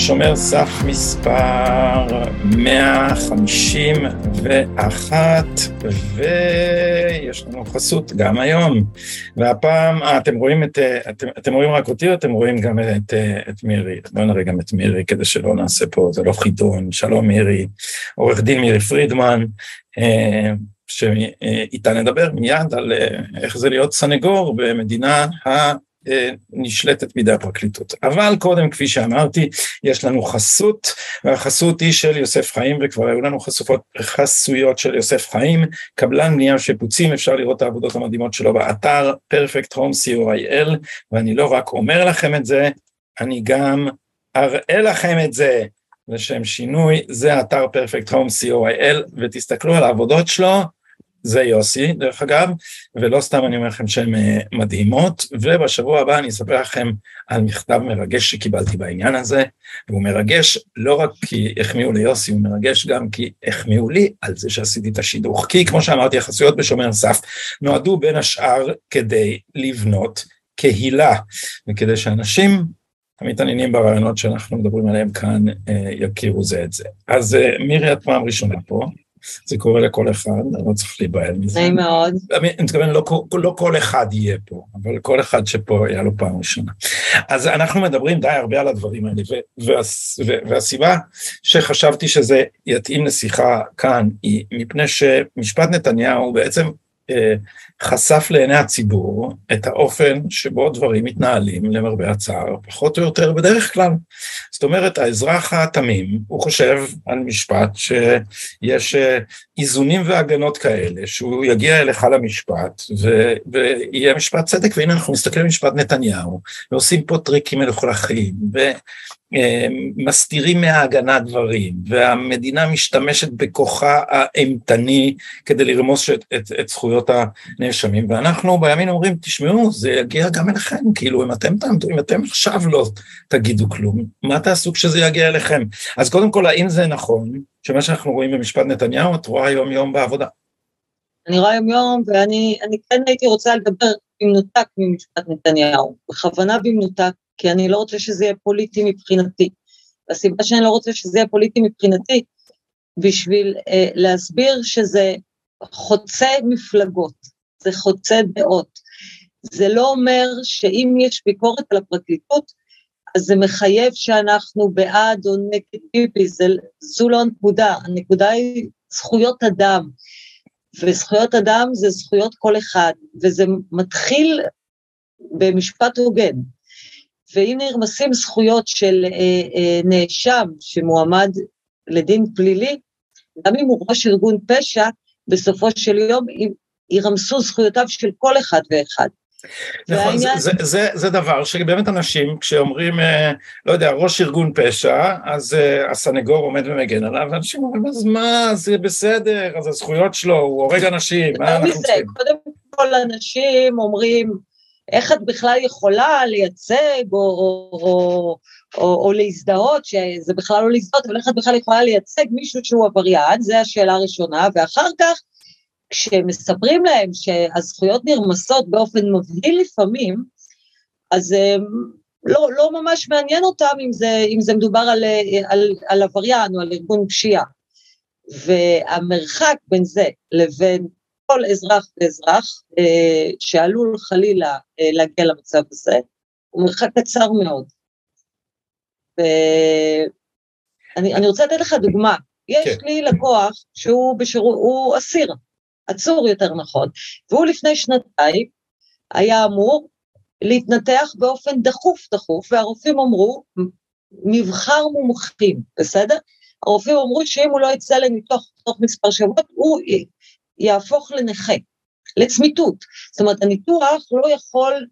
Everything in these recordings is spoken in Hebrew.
שומר סף מספר 151, ויש לנו חסות גם היום. והפעם, אה, אתם רואים את, אה, אתם, אתם רואים רק אותי או אתם רואים גם את, אה, את מירי? בואו נראה גם את מירי כדי שלא נעשה פה, זה לא חידון. שלום מירי, עורך דין מירי פרידמן. שאיתה נדבר מיד על איך זה להיות סנגור במדינה נשלטת בידי הפרקליטות. אבל קודם, כפי שאמרתי, יש לנו חסות, והחסות היא של יוסף חיים, וכבר היו לנו חשופות, חסויות של יוסף חיים, קבלן בנייה ושיפוצים, אפשר לראות את העבודות המדהימות שלו באתר perfect home co.il, ואני לא רק אומר לכם את זה, אני גם אראה לכם את זה. לשם שינוי, זה אתר perfect home co.il, ותסתכלו על העבודות שלו, זה יוסי, דרך אגב, ולא סתם אני אומר לכם שהן אה, מדהימות, ובשבוע הבא אני אספר לכם על מכתב מרגש שקיבלתי בעניין הזה, והוא מרגש לא רק כי החמיאו ליוסי, הוא מרגש גם כי החמיאו לי על זה שעשיתי את השידוך. כי כמו שאמרתי, החסויות בשומר סף נועדו בין השאר כדי לבנות קהילה, וכדי שאנשים המתעניינים ברעיונות שאנחנו מדברים עליהם כאן אה, יכירו זה את זה. אז אה, מירי, את פעם ראשונה פה. זה קורה לכל אחד, אני לא צריך להיבהל מזה. נעים מאוד. אני מתכוון, לא, לא כל אחד יהיה פה, אבל כל אחד שפה היה לו פעם ראשונה. אז אנחנו מדברים די הרבה על הדברים האלה, והס, והסיבה שחשבתי שזה יתאים לשיחה כאן, היא מפני שמשפט נתניהו בעצם חשף לעיני הציבור את האופן שבו דברים מתנהלים למרבה הצער, פחות או יותר בדרך כלל. זאת אומרת, האזרח התמים, הוא חושב על משפט שיש אה, איזונים והגנות כאלה, שהוא יגיע אליך למשפט ו- ויהיה משפט צדק, והנה אנחנו מסתכלים על משפט נתניהו, ועושים פה טריקים מלוכלכים, מסתירים מההגנה דברים, והמדינה משתמשת בכוחה האימתני כדי לרמוס את, את, את זכויות הנאשמים, ואנחנו בימין אומרים, תשמעו, זה יגיע גם אליכם, כאילו אם אתם תעמדו, אם אתם עכשיו לא תגידו כלום, מה תעשו כשזה יגיע אליכם? אז קודם כל, האם זה נכון שמה שאנחנו רואים במשפט נתניהו, את רואה יום יום בעבודה? אני רואה יום יום, ואני כן הייתי רוצה לדבר במנותק ממשפט נתניהו, בכוונה במנותק, כי אני לא רוצה שזה יהיה פוליטי מבחינתי. והסיבה שאני לא רוצה שזה יהיה פוליטי מבחינתי, בשביל אה, להסביר שזה חוצה מפלגות, זה חוצה דעות. זה לא אומר שאם יש ביקורת על הפרקליטות, אז זה מחייב שאנחנו בעד או נגד ביבי, זו לא הנקודה, הנקודה היא זכויות אדם, וזכויות אדם זה זכויות כל אחד, וזה מתחיל במשפט הוגן. ואם נרמסים זכויות של אה, אה, נאשם שמועמד לדין פלילי, גם אם הוא ראש ארגון פשע, בסופו של יום ירמסו זכויותיו של כל אחד ואחד. נכון, זה, זה, זה, זה דבר שבאמת אנשים, כשאומרים, אה, לא יודע, ראש ארגון פשע, אז אה, הסנגור עומד ומגן עליו, ואנשים אומרים, אז מה, זה בסדר, אז הזכויות שלו, הוא הורג אנשים, מה אנחנו צריכים? קודם כל אנשים אומרים, איך את בכלל יכולה לייצג או, או, או, או, או להזדהות, שזה בכלל לא להזדהות, אבל איך את בכלל יכולה לייצג מישהו שהוא עבריין, זו השאלה הראשונה, ואחר כך, כשמספרים להם שהזכויות נרמסות באופן מבהיל לפעמים, אז הם, לא, לא ממש מעניין אותם אם זה, אם זה מדובר על, על, על עבריין או על ארגון פשיעה. והמרחק בין זה לבין כל אזרח ואזרח אה, שעלול חלילה אה, להגיע למצב הזה, הוא מרחק קצר מאוד. ואני רוצה לתת לך דוגמה. יש כן. לי לקוח שהוא בשירות, הוא אסיר, עצור יותר נכון, והוא לפני שנתיים היה אמור להתנתח באופן דחוף דחוף, והרופאים אמרו, מבחר מומחים, בסדר? הרופאים אמרו שאם הוא לא יצא לניתוח תוך מספר שבועות, הוא יהפוך לנכה, לצמיתות. זאת אומרת, הניתוח לא יכול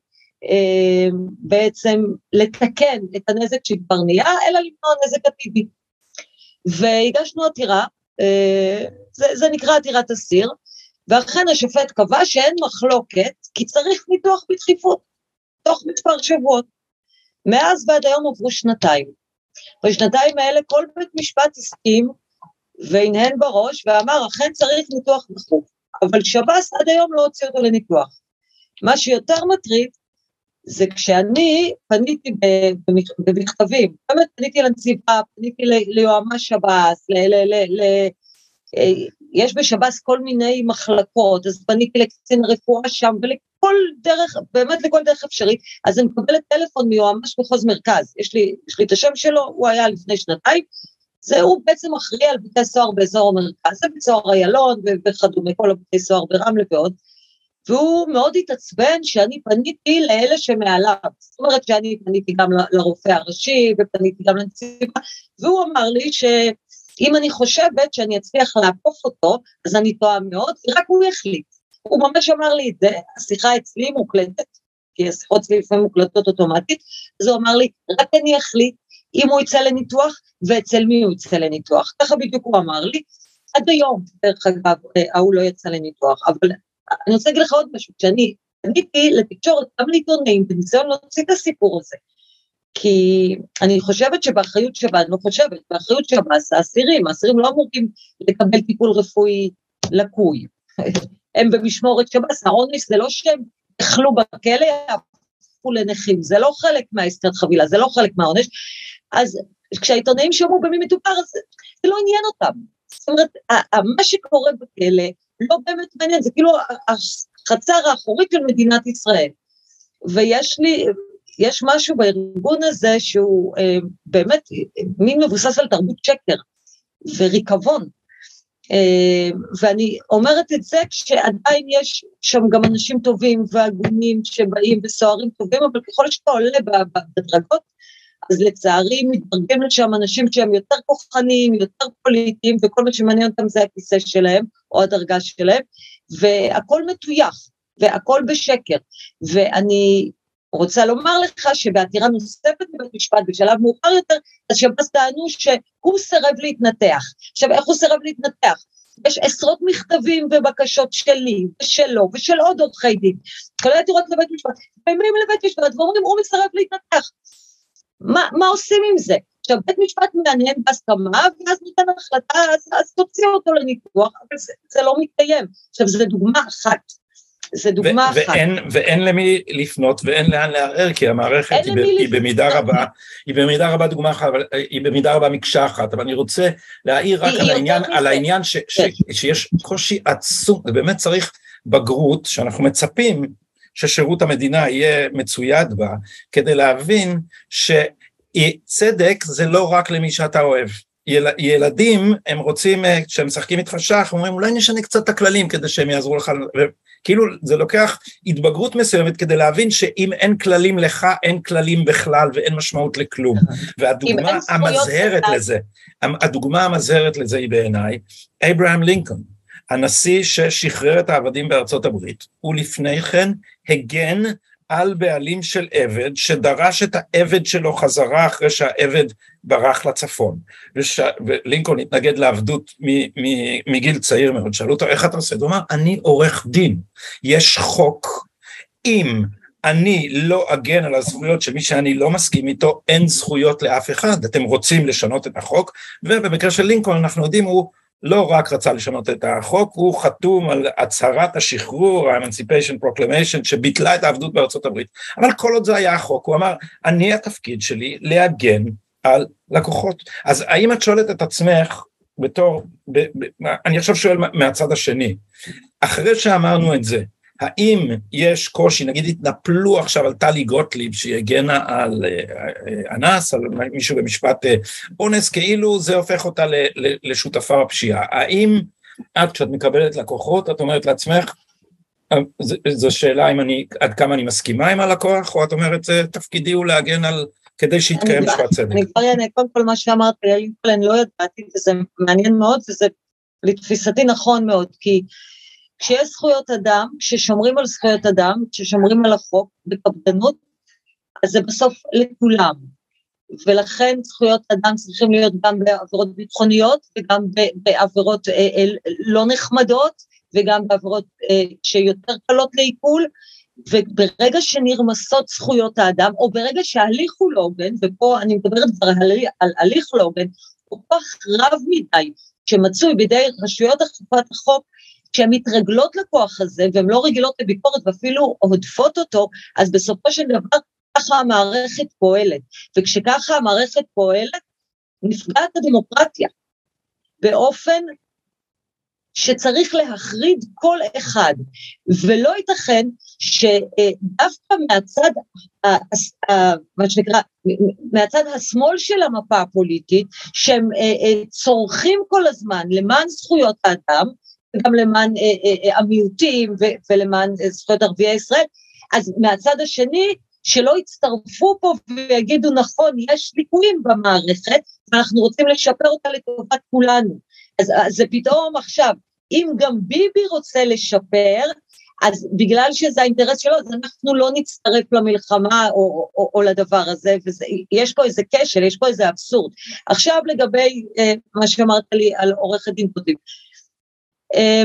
אה, בעצם לתקן את הנזק שכבר נהיה, אלא למנוע נזק עתידי. והגשנו עתירה, אה, זה, זה נקרא עתירת אסיר, ואכן השופט קבע שאין מחלוקת, כי צריך ניתוח בדחיפות, תוך מספר שבועות. מאז ועד היום עברו שנתיים. בשנתיים האלה כל בית משפט הסכים והנהן בראש ואמר, אכן צריך ניתוח דחוף, אבל שב"ס עד היום לא הוציא אותו לניתוח. מה שיותר מטריד, זה כשאני פניתי במכתבים, באמת פניתי לנציבה, פניתי ליועמ"ש שב"ס, אה, יש בשב"ס כל מיני מחלקות, אז פניתי לקצין רפואה שם ולכל דרך, באמת לכל דרך אפשרית, אז אני מקבלת טלפון מיועמ"ש מחוז מרכז, יש לי, יש לי את השם שלו, הוא היה לפני שנתיים, זה הוא בעצם אחראי על בתי סוהר באזור המרכז, זה בית סוהר איילון וכדומה, כל הבתי סוהר ברמלה ועוד, והוא מאוד התעצבן שאני פניתי לאלה שמעליו, זאת אומרת שאני פניתי גם לרופא הראשי ופניתי גם לנציבה, והוא אמר לי שאם אני חושבת שאני אצליח לעקוף אותו, אז אני טועה מאוד, ורק הוא יחליט. הוא ממש אמר לי את זה, השיחה אצלי מוקלטת, כי השיחות אצלי לפעמים מוקלטות אוטומטית, אז הוא אמר לי, רק אני אחליט אם הוא יצא לניתוח ואצל מי הוא יצא לניתוח. ככה בדיוק הוא אמר לי. עד היום, דרך אגב, אה, ההוא לא יצא לניתוח, אבל אני רוצה להגיד לך עוד משהו, כשאני פניתי לתקשורת, גם לעיתונאים, בניסיון להוציא את הסיפור הזה, כי אני חושבת שבאחריות שב"ס, אני לא חושבת, באחריות שב"ס, האסירים, האסירים לא אמורים לקבל טיפול רפואי לקוי. הם במשמורת שב"ס, העונש זה לא שהם אכלו בכלא, הפכו לנכים, זה לא חלק מהעסקת חבילה, זה לא חלק מהעונש. אז כשהעיתונאים שמעו במי מדובר, זה לא עניין אותם. זאת אומרת, מה שקורה בכלא לא באמת מעניין, זה כאילו החצר האחורית של מדינת ישראל. ויש לי, יש משהו בארגון הזה שהוא אה, באמת מין מבוסס על תרבות שקר וריקבון. אה, ואני אומרת את זה כשעדיין יש שם גם אנשים טובים והגונים שבאים וסוהרים טובים, אבל ככל שאתה עולה בדרגות, אז לצערי מתברגים לשם אנשים שהם יותר כוחניים, יותר פוליטיים, וכל מה שמעניין אותם זה הכיסא שלהם, או הדרגה שלהם, והכל מטויח, והכל בשקר. ואני רוצה לומר לך שבעתירה נוספת בבית משפט בשלב מאוחר יותר, אז שב"ס טענו שהוא סירב להתנתח. עכשיו, איך הוא סירב להתנתח? יש עשרות מכתבים ובקשות שלי ושלו ושל עוד עורכי דין, כולל עתירות לבית משפט, באים לבית משפט ואומרים הוא מסרב להתנתח. מה, מה עושים עם זה? עכשיו, בית משפט מעניין בהסכמה, ואז ניתן החלטה, אז, אז תוציא אותו לניתוח, אבל זה, זה לא מתקיים. עכשיו, זו דוגמה אחת. זה דוגמה ו- אחת. ואין, ואין למי לפנות ואין לאן לערער, כי המערכת היא, ב- היא במידה רבה, היא במידה רבה דוגמה אחת, אבל היא במידה רבה מקשה אחת, אבל אני רוצה להעיר רק על העניין, על העניין ש, ש, ש, כן. שיש קושי עצום, ובאמת צריך בגרות שאנחנו מצפים ששירות המדינה יהיה מצויד בה, כדי להבין שצדק זה לא רק למי שאתה אוהב. יל, ילדים, הם רוצים, אה, כשהם משחקים איתך שח, אומרים אולי נשנה קצת את הכללים כדי שהם יעזרו לך, כאילו זה לוקח התבגרות מסוימת כדי להבין שאם אין כללים לך, אין כללים בכלל ואין משמעות לכלום. והדוגמה המזהרת לזה, הדוגמה המזהרת לזה היא בעיניי, אברהם לינקולן. הנשיא ששחרר את העבדים בארצות הברית, הוא לפני כן הגן על בעלים של עבד, שדרש את העבד שלו חזרה אחרי שהעבד ברח לצפון. וש... ולינקולן התנגד לעבדות מגיל צעיר מאוד, שאלו אותו איך אתה עושה? הוא אמר, אני עורך דין, יש חוק, אם אני לא אגן על הזכויות של מי שאני לא מסכים איתו, אין זכויות לאף אחד, אתם רוצים לשנות את החוק, ובמקרה של לינקולן אנחנו יודעים, הוא לא רק רצה לשנות את החוק, הוא חתום על הצהרת השחרור, ה-Emancipation Proclamation, שביטלה את העבדות בארצות הברית. אבל כל עוד זה היה החוק, הוא אמר, אני התפקיד שלי להגן על לקוחות. אז האם את שואלת את עצמך, בתור, ב, ב, אני עכשיו שואל מהצד השני, אחרי שאמרנו את זה, האם יש קושי, נגיד התנפלו עכשיו על טלי גוטליב שהיא הגנה על אה, אה, אנס, על מישהו במשפט אה, אונס, כאילו זה הופך אותה לשותפה בפשיעה. האם את, כשאת מקבלת לקוחות, את אומרת לעצמך, זו שאלה אם אני, עד כמה אני מסכימה עם הלקוח, או את אומרת, תפקידי הוא להגן על, כדי שיתקיים משפט צדק. אני כבר אענה, קודם כל מה שאמרת, אני לא ידעתי, וזה מעניין מאוד, וזה לתפיסתי נכון מאוד, כי כשיש זכויות אדם, כששומרים על זכויות אדם, כששומרים על החוק בקפדנות, אז זה בסוף לכולם. ולכן זכויות אדם צריכים להיות גם בעבירות ביטחוניות וגם בעבירות אה, אה, לא נחמדות וגם בעבירות אה, שיותר קלות לעיכול, וברגע שנרמסות זכויות האדם, או ברגע שההליך הוא לא הוגן, ופה אני מדברת כבר על הליך לא הוגן, הוא כך רב מדי, שמצוי בידי רשויות אכיפת החוק, כשהן מתרגלות לכוח הזה, והן לא רגילות לביקורת ואפילו הודפות אותו, אז בסופו של דבר ככה המערכת פועלת. וכשככה המערכת פועלת, נפגעת הדמוקרטיה. באופן שצריך להחריד כל אחד, ולא ייתכן שדווקא מהצד, מה שנקרא, מהצד השמאל של המפה הפוליטית, שהם אה, אה, צורכים כל הזמן למען זכויות האדם, וגם למען אה, המיעוטים ולמען זכויות ערביי ישראל, אז מהצד השני, שלא יצטרפו פה ויגידו נכון, יש ליקויים במערכת, ואנחנו רוצים לשפר אותה לטובת כולנו. אז, אז זה פתאום עכשיו, אם גם ביבי רוצה לשפר, אז בגלל שזה האינטרס שלו, אז אנחנו לא נצטרף למלחמה או, או, או לדבר הזה, ויש פה איזה כשל, יש פה איזה אבסורד. עכשיו לגבי אה, מה שאמרת לי על עורכת דין פרטית. אה,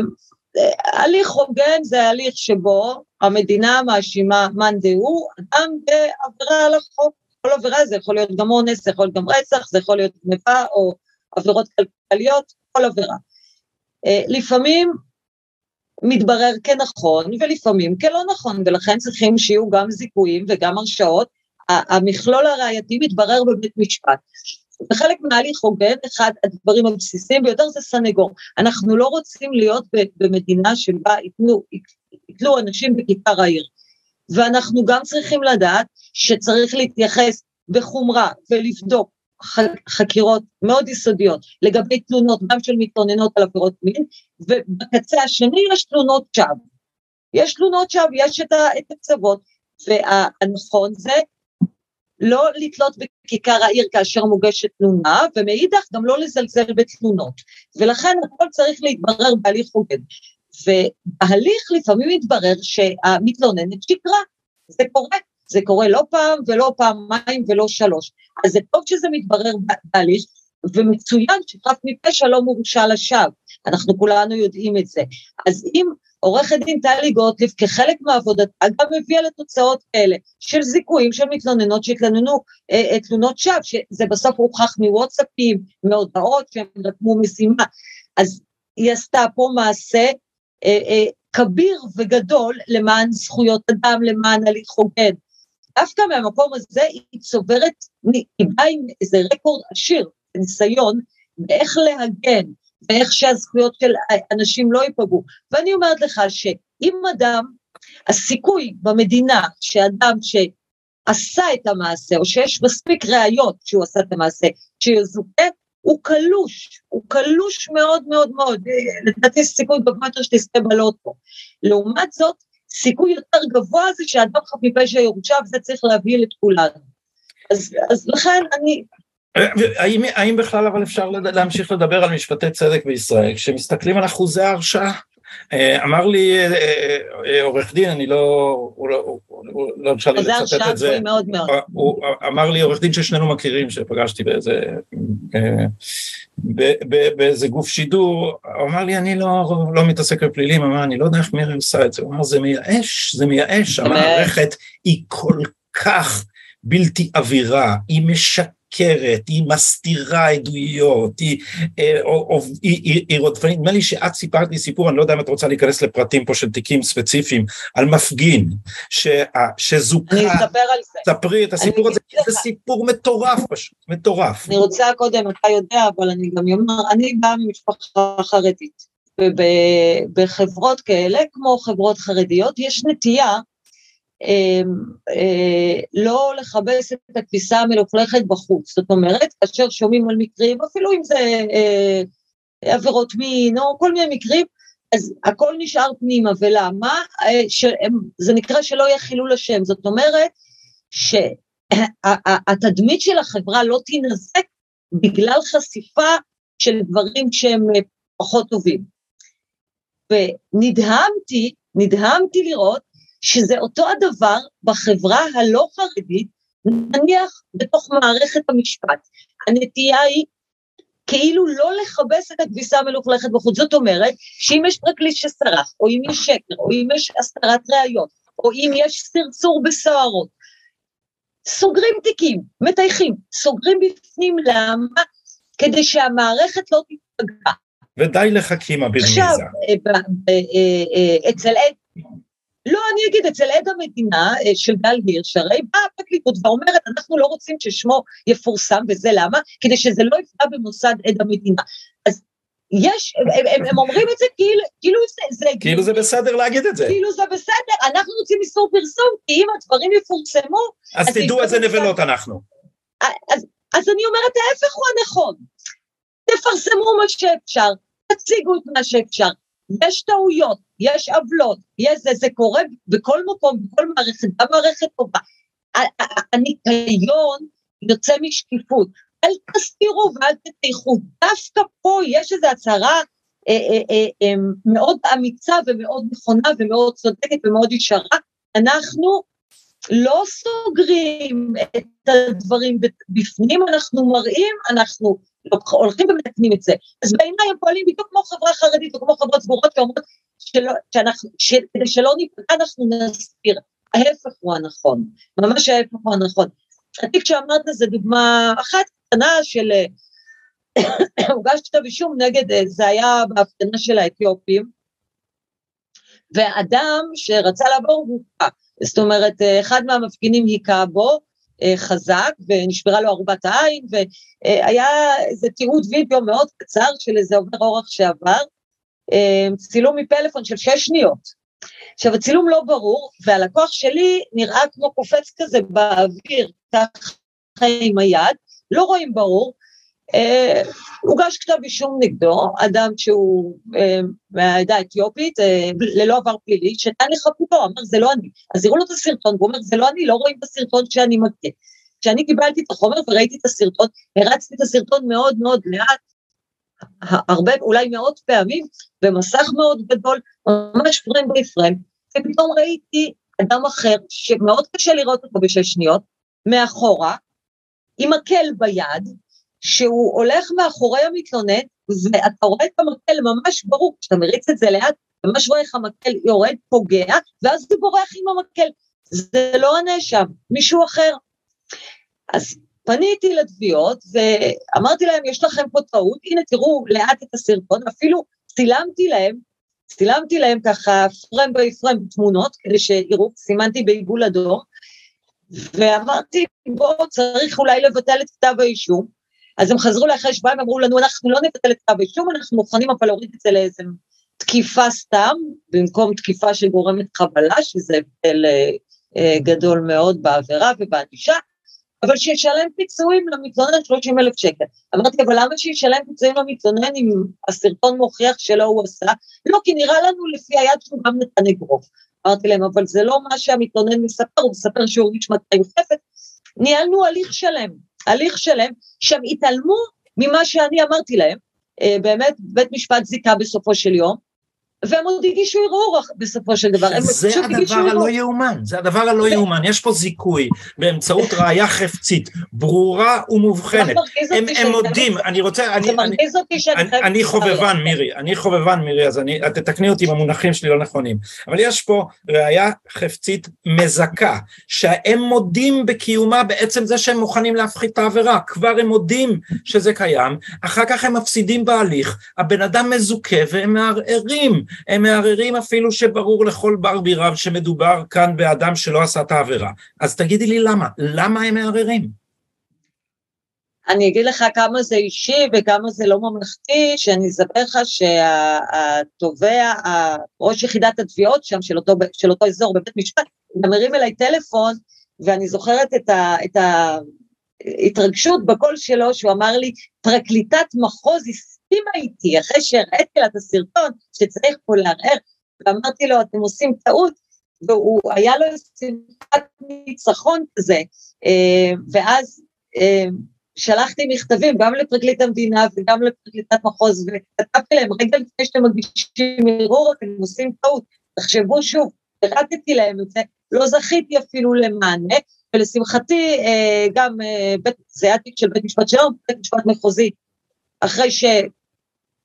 אה, הליך הוגן זה הליך שבו המדינה מאשימה מאן דהוא, אדם בעבירה על החוק. כל עבירה זה יכול להיות גם אונס, זה יכול להיות גם רצח, זה יכול להיות גניבה או עבירות כלכליות, כל עבירה. אה, לפעמים מתברר כנכון ולפעמים כלא נכון, ולכן צריכים שיהיו גם זיכויים וגם הרשעות. המכלול הראייתי מתברר בבית משפט. וחלק מההליך הוגן, אחד הדברים הבסיסיים ביותר זה סנגור. אנחנו לא רוצים להיות במדינה שבה יתנו, יתלו אנשים בכיכר העיר. ואנחנו גם צריכים לדעת שצריך להתייחס בחומרה ולבדוק חקירות מאוד יסודיות לגבי תלונות גם של מתלוננות על עבירות מין, ובקצה השני יש תלונות שווא. יש תלונות שווא, יש את הקצוות, והנכון זה לא לתלות בכיכר העיר כאשר מוגשת תלונה, ומאידך גם לא לזלזל בתלונות. ולכן הכל צריך להתברר בהליך הוגן. ובהליך לפעמים מתברר שהמתלוננת שקרה, זה קורה. זה קורה לא פעם ולא פעמיים ולא שלוש. אז זה טוב שזה מתברר בהליך, ומצוין שחף מפשע לא מורשע לשווא, אנחנו כולנו יודעים את זה. אז אם עורכת דין טלי גוטליב כחלק מעבודתה גם הביאה לתוצאות כאלה של זיכויים של מתלוננות שהתלוננו אה, אה, תלונות שווא, שזה בסוף הוכח מוואטסאפים, מהודעות שהם רתמו משימה, אז היא עשתה פה מעשה אה, אה, כביר וגדול למען זכויות אדם, למען הליך הוגן. דווקא מהמקום הזה היא צוברת, היא באה עם איזה רקורד עשיר, ניסיון, באיך להגן, ואיך שהזכויות של אנשים לא ייפגעו. ואני אומרת לך שאם אדם, הסיכוי במדינה שאדם שעשה את המעשה, או שיש מספיק ראיות שהוא עשה את המעשה, שיזוכה, הוא קלוש, הוא קלוש מאוד מאוד מאוד, לדעתי סיכוי גבוה יותר בלוטו. לעומת זאת, סיכוי יותר גבוה זה שאדם חף מפשע יורשע, וזה צריך להביא את כולנו. אז, אז לכן אני... האם, האם בכלל אבל אפשר להמשיך לדבר על משפטי צדק בישראל, כשמסתכלים על אחוזי ההרשעה? אה, אמר לי אה, אה, עורך דין, אני לא, הוא לא, לא הרשה לי לצטט את זה, מאוד מאוד. הוא אמר לי עורך דין ששנינו מכירים, שפגשתי באיזה, באיזה גוף שידור, הוא אמר לי אני לא, לא מתעסק בפלילים, אמר אני לא יודע איך מירי עושה את זה, הוא אמר זה מייאש, זה מייאש, המערכת היא כל כך בלתי עבירה, היא משקרת. משקרת, היא מסתירה עדויות, היא, אה, היא, היא, היא רודפנית, נדמה לי שאת סיפרת לי סיפור, אני לא יודע אם את רוצה להיכנס לפרטים פה של תיקים ספציפיים, על מפגין, ש, שזוכה, אני אספר על זה. ספרי את הסיפור הזה, זה סיפור מטורף פשוט, מטורף. אני רוצה קודם, אתה יודע, אבל אני גם אומר, אני באה ממשפחה חרדית. ובחברות כאלה, כמו חברות חרדיות, יש נטייה לא לכבס את הכביסה המלוכלכת בחוץ. זאת אומרת, כאשר שומעים על מקרים, אפילו אם זה אה, עבירות מין או כל מיני מקרים, אז הכל נשאר פנימה, ולמה? אה, זה נקרא שלא יהיה חילול השם, זאת אומרת שהתדמית של החברה לא תינזק בגלל חשיפה של דברים שהם פחות טובים. ונדהמתי, נדהמתי לראות שזה אותו הדבר בחברה הלא חרדית, נניח בתוך מערכת המשפט. הנטייה היא כאילו לא לכבס את הכביסה המלוכלכת בחוץ. זאת אומרת, שאם יש פרקליט שסרח, או אם יש שקר, או אם יש הסתרת ראיות, או אם יש סרסור בסוהרות, סוגרים תיקים, מטייחים, סוגרים בפנים, למה? כדי שהמערכת לא תיפגע. ודי לחכימה ברמיזה. עכשיו, אצל עד, לא, אני אגיד, אצל עד המדינה של גל הירש, הרי באה הפרקליטות ואומרת, אנחנו לא רוצים ששמו יפורסם, וזה למה? כדי שזה לא יפגע במוסד עד המדינה. אז יש, הם, הם, הם אומרים את זה כאילו, כאילו זה, זה... כאילו זה בסדר להגיד את זה. כאילו זה בסדר, אנחנו רוצים איסור פרסום, כי אם הדברים יפורסמו... אז, אז תדעו איזה נבלות אנחנו. אז, אז אני אומרת, ההפך הוא הנכון. תפרסמו מה שאפשר, תציגו את מה שאפשר. יש טעויות, יש עוולות, יש זה, זה קורה בכל מקום, בכל מערכת, גם מערכת טובה. הניקיון יוצא משקיפות. אל תסתירו ואל תטייחו. דווקא פה יש איזו הצהרה אה, אה, אה, אה, מאוד אמיצה ומאוד נכונה ומאוד צודקת ומאוד ישרה. אנחנו לא סוגרים את הדברים בפנים, אנחנו מראים, אנחנו הולכים ומתקנים את זה. אז בעיניי הם פועלים בדיוק כמו חברה חרדית או כמו חברות סגורות שאומרות שכדי שלא ניפגע אנחנו נסביר. ההפך הוא הנכון, ממש ההפך הוא הנכון. התיק שאמרת זה דוגמה אחת קטנה של, הוגש כתב אישום נגד, זה היה בהפגנה של האתיופים, ואדם שרצה לעבור הוכה, זאת אומרת, אחד מהמפגינים היכה בו, חזק, ונשברה לו ערובת העין, והיה איזה תיעוד וידאו מאוד קצר של איזה עובר אורח שעבר, צילום מפלאפון של שש שניות. עכשיו, הצילום לא ברור, והלקוח שלי נראה כמו קופץ כזה באוויר, ככה עם היד, לא רואים ברור. אה, הוגש כתב אישום נגדו, אדם שהוא אה, מהעדה האתיופית, אה, ללא עבר פלילי, שנתן לחפותו, אמר זה לא אני. אז הראו לו את הסרטון, והוא אומר זה לא אני, לא רואים את הסרטון שאני מכה. כשאני קיבלתי את החומר וראיתי את הסרטון, הרצתי את הסרטון מאוד מאוד לאט, הרבה, אולי מאות פעמים, במסך מאוד גדול, ממש פריים בי פריים, ופתאום ראיתי אדם אחר, שמאוד קשה לראות אותו בשש שניות, מאחורה, עם מקל ביד, שהוא הולך מאחורי המתלונן, ואתה רואה את המקל ממש ברור, כשאתה מריץ את זה לאט, ממש רואה איך המקל יורד, פוגע, ואז הוא בורח עם המקל. זה לא הנאשם, מישהו אחר. אז פניתי לתביעות ואמרתי להם, יש לכם פה טעות, הנה תראו לאט את הסרטון, אפילו צילמתי להם, צילמתי להם ככה פרם בי פרם תמונות, כדי שיראו, סימנתי בעיגול אדום, ואמרתי, בואו, צריך אולי לבטל את כתב האישום. אז הם חזרו לאחרי שבועיים, אמרו לנו, אנחנו לא נבטל את כתב האישום, אנחנו מוכנים אבל להוריד את זה לאיזה תקיפה סתם, במקום תקיפה שגורמת חבלה, שזה הבדל אה, אה, גדול מאוד בעבירה ובענישה, אבל שישלם פיצויים למתלונן 30 אלף שקל. אמרתי, אבל למה שישלם פיצויים למתלונן אם הסרטון מוכיח שלא הוא עשה? לא, כי נראה לנו לפי היד שהוא גם נתן אגרוף. אמרתי להם, אבל זה לא מה שהמתלונן מספר, הוא מספר שהוא הרגיש מתי יוספת. ניהלנו הליך שלם, הליך שלם, שהם התעלמו ממה שאני אמרתי להם, אה, באמת בית משפט זיכה בסופו של יום, והם עוד הגישו ערעור בסופו של דבר. זה הדבר הלא יאומן, זה הדבר הלא יאומן, יש פה זיכוי באמצעות ראייה חפצית, ברורה ומובחנת. הם, הם מודים, אני רוצה, אני, אני, אני, אני חובבן מירי, אני חובבן מירי, אז אני, תתקני אותי אם המונחים שלי לא נכונים, אבל יש פה ראייה חפצית מזכה, שהם מודים בקיומה בעצם זה שהם מוכנים להפחית את העבירה, כבר הם מודים שזה קיים, אחר כך הם מפסידים בהליך, הבן אדם מזוכה והם מערערים, הם מערערים אפילו שברור לכל בר בי רב שמדובר כאן באדם שלא עשה את העבירה. אז תגידי לי למה, למה הם מערערים? אני אגיד לך כמה זה אישי וכמה זה לא ממלכתי, שאני אספר לך שהתובע, ראש יחידת התביעות שם של אותו, של אותו אזור בבית משפט, גם הרים אליי טלפון, ואני זוכרת את, ה, את ההתרגשות בקול שלו, שהוא אמר לי, פרקליטת מחוז הסכימה איתי, אחרי שהראיתי לה את הסרטון, שצריך פה לערער, ואמרתי לו, אתם עושים טעות, והוא, היה לו שמחת ניצחון כזה, אה, ואז אה, שלחתי מכתבים גם לפרקליט המדינה וגם לפרקליטת מחוז, וכתבתי להם, רגע לפני שאתם מגישים ערעור, אתם עושים טעות, תחשבו שוב, פירטתי להם את זה, לא זכיתי אפילו למענה, ולשמחתי אה, גם זה היה תיק של בית משפט שלום, בית משפט מחוזי, אחרי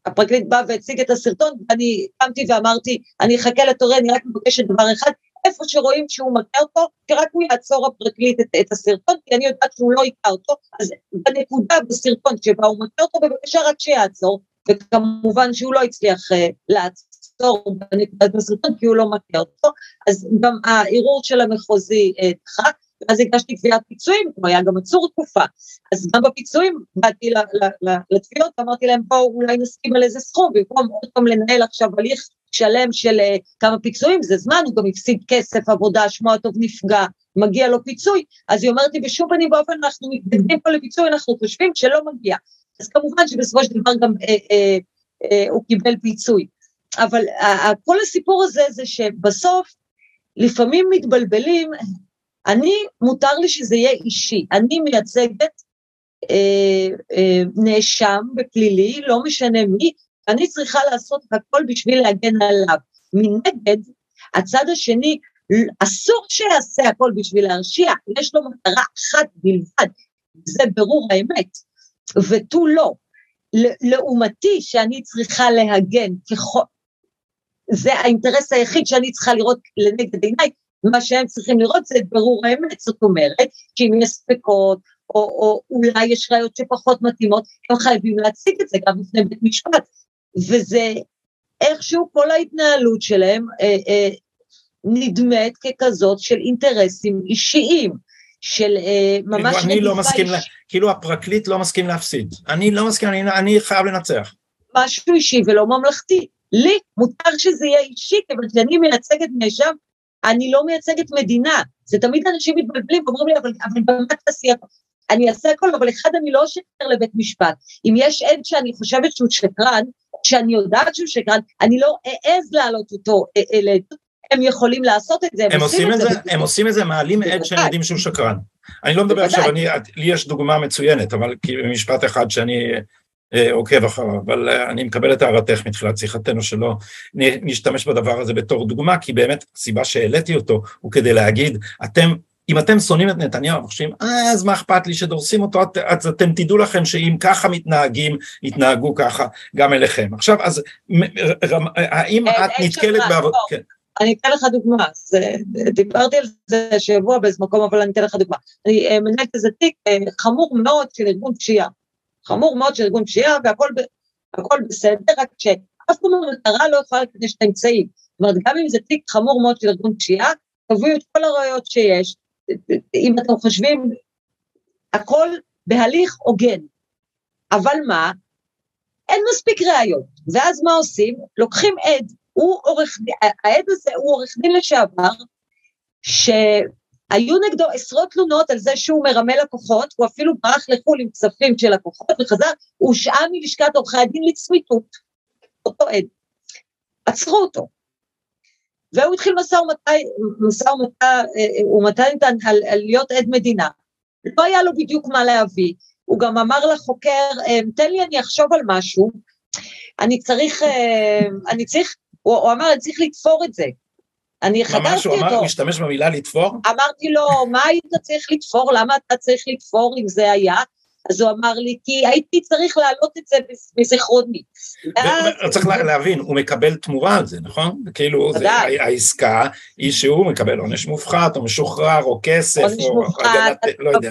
שהפרקליט בא והציג את הסרטון, ואני קמתי ואמרתי, אני אחכה לתורי, אני רק מבקשת דבר אחד, איפה שרואים שהוא מכה אותו, שרק הוא יעצור הפרקליט את, את הסרטון, כי אני יודעת שהוא לא היכה אותו, אז בנקודה בסרטון שבה הוא מכה אותו, בבקשה רק שיעצור, וכמובן שהוא לא הצליח uh, לעצור בנקודת בסרטון כי הוא לא מכיר אותו, אז גם הערעור של המחוזי דחק, uh, ואז הגשתי תביעת פיצויים, הוא היה גם עצור תקופה, אז גם בפיצויים באתי לתביעות ואמרתי להם בואו אולי נסכים על איזה סכום, במקום עוד פעם לנהל עכשיו הליך שלם של uh, כמה פיצויים, זה זמן, הוא גם הפסיד כסף, עבודה, שמו הטוב נפגע, מגיע לו פיצוי, אז היא אומרת לי בשום פנים ואופן אנחנו מתנגדים פה לפיצוי, אנחנו חושבים שלא מגיע. אז כמובן שבסופו של דבר גם אה, אה, אה, הוא קיבל פיצוי. אבל אה, כל הסיפור הזה זה שבסוף לפעמים מתבלבלים, אני, מותר לי שזה יהיה אישי, אני מייצגת אה, אה, נאשם בפלילי, לא משנה מי, אני צריכה לעשות הכל בשביל להגן עליו. מנגד, הצד השני, אסור שיעשה הכל בשביל להרשיע, יש לו מטרה אחת בלבד, זה ברור האמת, ותו לא. לעומתי שאני צריכה להגן, ככל, זה האינטרס היחיד שאני צריכה לראות לנגד עיניי, מה שהם צריכים לראות זה ברור האמת, זאת אומרת שאם יש ספקות, או, או אולי יש ראיות שפחות מתאימות, הם חייבים להציג את זה גם בפני בית משפט. וזה איכשהו כל ההתנהלות שלהם אה, אה, נדמת ככזאת של אינטרסים אישיים, של אה, ממש... כאילו אני לא מסכים, איש... לה, כאילו הפרקליט לא מסכים להפסיד, אני לא מסכים, אני, אני חייב לנצח. משהו אישי ולא ממלכתי. לי מותר שזה יהיה אישי, כיוון שאני מייצגת נאשם, אני לא מייצגת מדינה. זה תמיד אנשים מתבלבלים ואומרים לי, אבל, אבל במה תעשי הכל? אני אעשה הכל, אבל אחד, אני לא אשקר לבית משפט. אם יש עד שאני חושבת שהוא שקרן, שאני יודעת שהוא שקרן, אני לא אעז להעלות אותו לעדות, הם יכולים לעשות את זה, הם, הם עושים את זה, זה הם עושים את זה, מעלים עד שהם יודעים שהוא שקרן. אני לא מדבר עכשיו, אני, לי יש דוגמה מצוינת, אבל משפט אחד שאני אה, עוקב אחריו, אבל אה, אני מקבל את הערתך מתחילת שיחתנו שלא נשתמש בדבר הזה בתור דוגמה, כי באמת הסיבה שהעליתי אותו הוא כדי להגיד, אתם אם אתם שונאים את נתניהו וחושבים, אה, אז מה אכפת לי שדורסים אותו, אז אתם תדעו לכם שאם ככה מתנהגים, יתנהגו ככה גם אליכם. עכשיו, אז האם את נתקלת בעבודה... כן. אני אתן לך דוגמה, זה, דיברתי על זה שבוע באיזה מקום, אבל אני אתן לך דוגמה. אני אה, מנהלת איזה תיק אה, חמור מאוד של ארגון פשיעה. חמור מאוד של ארגון פשיעה, והכל בסדר, רק שאף פעם המטרה לא יכולה לקדש את האמצעים. זאת אומרת, גם אם זה תיק חמור מאוד של ארגון פשיעה, תביאו את כל הראיות שיש, אם אתם חושבים, הכל בהליך הוגן. אבל מה? אין מספיק ראיות. ואז מה עושים? לוקחים עד, הוא עורך דין, העד הזה הוא עורך דין לשעבר, שהיו נגדו עשרות תלונות על זה שהוא מרמה לקוחות, הוא אפילו ברח לחו"ל עם כספים של לקוחות וחזר, הוא הושעה מלשכת עורכי הדין לצמיתות, אותו עד. עצרו אותו. והוא התחיל משא ומתן איתן על, על להיות עד מדינה. לא היה לו בדיוק מה להביא, הוא גם אמר לחוקר, אמ, תן לי אני אחשוב על משהו, אני צריך, אמ, אני צריך, הוא, הוא אמר, אני צריך לתפור את זה. אני חדשתי אותו. ממש, הוא משתמש במילה לתפור? אמרתי לו, מה היית צריך לתפור? למה אתה צריך לתפור אם זה היה? אז הוא אמר לי, כי הייתי צריך להעלות את זה מזיכרוני. צריך להבין, הוא מקבל תמורה על זה, נכון? כאילו, העסקה היא שהוא מקבל עונש מופחת, או משוחרר, או כסף, עונש מופחת, לא יודע.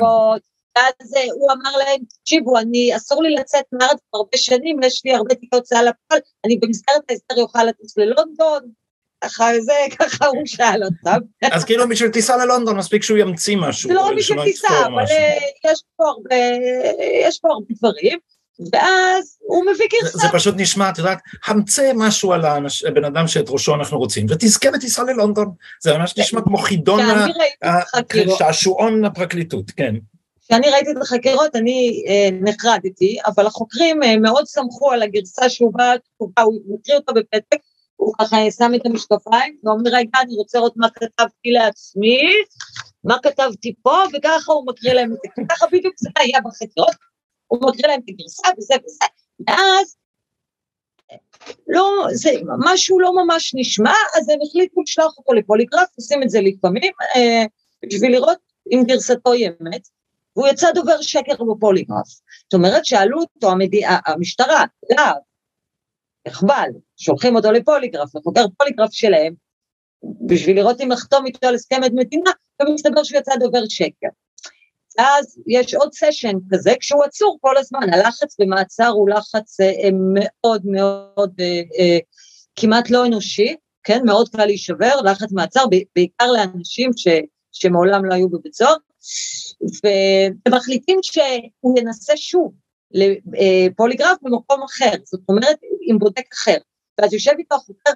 ואז הוא אמר להם, תקשיבו, אני, אסור לי לצאת מארץ הרבה שנים, יש לי הרבה תיקי הוצאה לפועל, אני במסגרת ההסדר יוכל לטוס ללונדון, ככה זה, ככה הוא שאל אותם. אז כאילו בשביל טיסה ללונדון מספיק שהוא ימציא משהו. לא בשביל טיסה, אבל אה, יש פה הרבה, יש פה הרבה דברים. ואז הוא מביא גרסה. זה פשוט נשמע, את יודעת, המצא משהו על הבן אדם שאת ראשו אנחנו רוצים, ותזכה ותיסע ללונדון. זה ממש נשמע כמו חידון, שעשועון לפרקליטות, כן. כשאני ראיתי את החקירות, אני אה, נחרדתי, אבל החוקרים אה, מאוד סמכו על הגרסה שהוא בא, הוא מקריא אותה בפתק, הוא ככה שם את המשקפיים, ואומר, רגע, אני רוצה לראות מה כתבתי לעצמי, מה כתבתי פה, וככה הוא מקריא להם את זה. ככה בדיוק זה היה בחקירות, הוא מקריא להם את הגרסה וזה וזה, ואז לא, זה משהו לא ממש נשמע, אז הם החליטו לשלוח אותו לפוליגרף, עושים את זה לפעמים, אה, בשביל לראות אם גרסתו היא אמת, והוא יצא דובר שקר בפוליגרף. זאת אומרת, שאלו אותו המדי... המשטרה, להב, יחבל, שולחים אותו לפוליגרף, לחוקר פוליגרף שלהם, בשביל לראות אם לחתום איתו על הסכם עד מדינה, ומסתבר שהוא יצא דובר שקר. ואז יש עוד סשן כזה, כשהוא עצור כל הזמן, הלחץ במעצר הוא לחץ אה, מאוד מאוד אה, אה, כמעט לא אנושי, כן, מאוד קל להישבר, לחץ מעצר, בעיקר לאנשים ש, שמעולם לא היו בבית סוהר, ומחליטים שהוא ינסה שוב לפוליגרף במקום אחר, זאת אומרת עם בודק אחר, ואז יושב איתו החוקר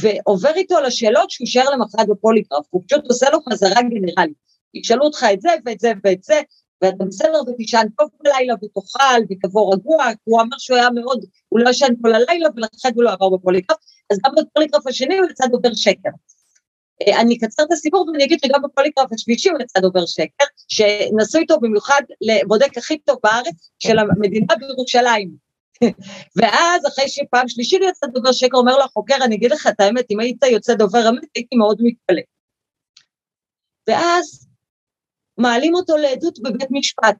ועובר איתו על השאלות שהוא יישאר למחרת בפוליגרף, הוא פשוט עושה לו חזרה גנרלית. ישאלו אותך את זה ואת זה ואת זה, ואתה בסדר ותישן טוב בלילה ותאכל ותבוא רגוע, הוא אמר שהוא היה מאוד, הוא לא ישן כל הלילה ולכן הוא לא עבר בפוליגרף, אז גם בפוליגרף השני הוא יצא דובר שקר. אה, אני אקצר את הסיפור ואני אגיד שגם בפוליגרף השלישי הוא יצא דובר שקר, שנסעו איתו במיוחד לבודק הכי טוב בארץ של המדינה בירושלים. ואז אחרי שפעם שלישית יצא דובר שקר, אומר לו החוקר, אני אגיד לך את האמת, אם היית יוצא דובר אמת, הייתי מאוד מתפלא. ואז מעלים אותו לעדות בבית משפט.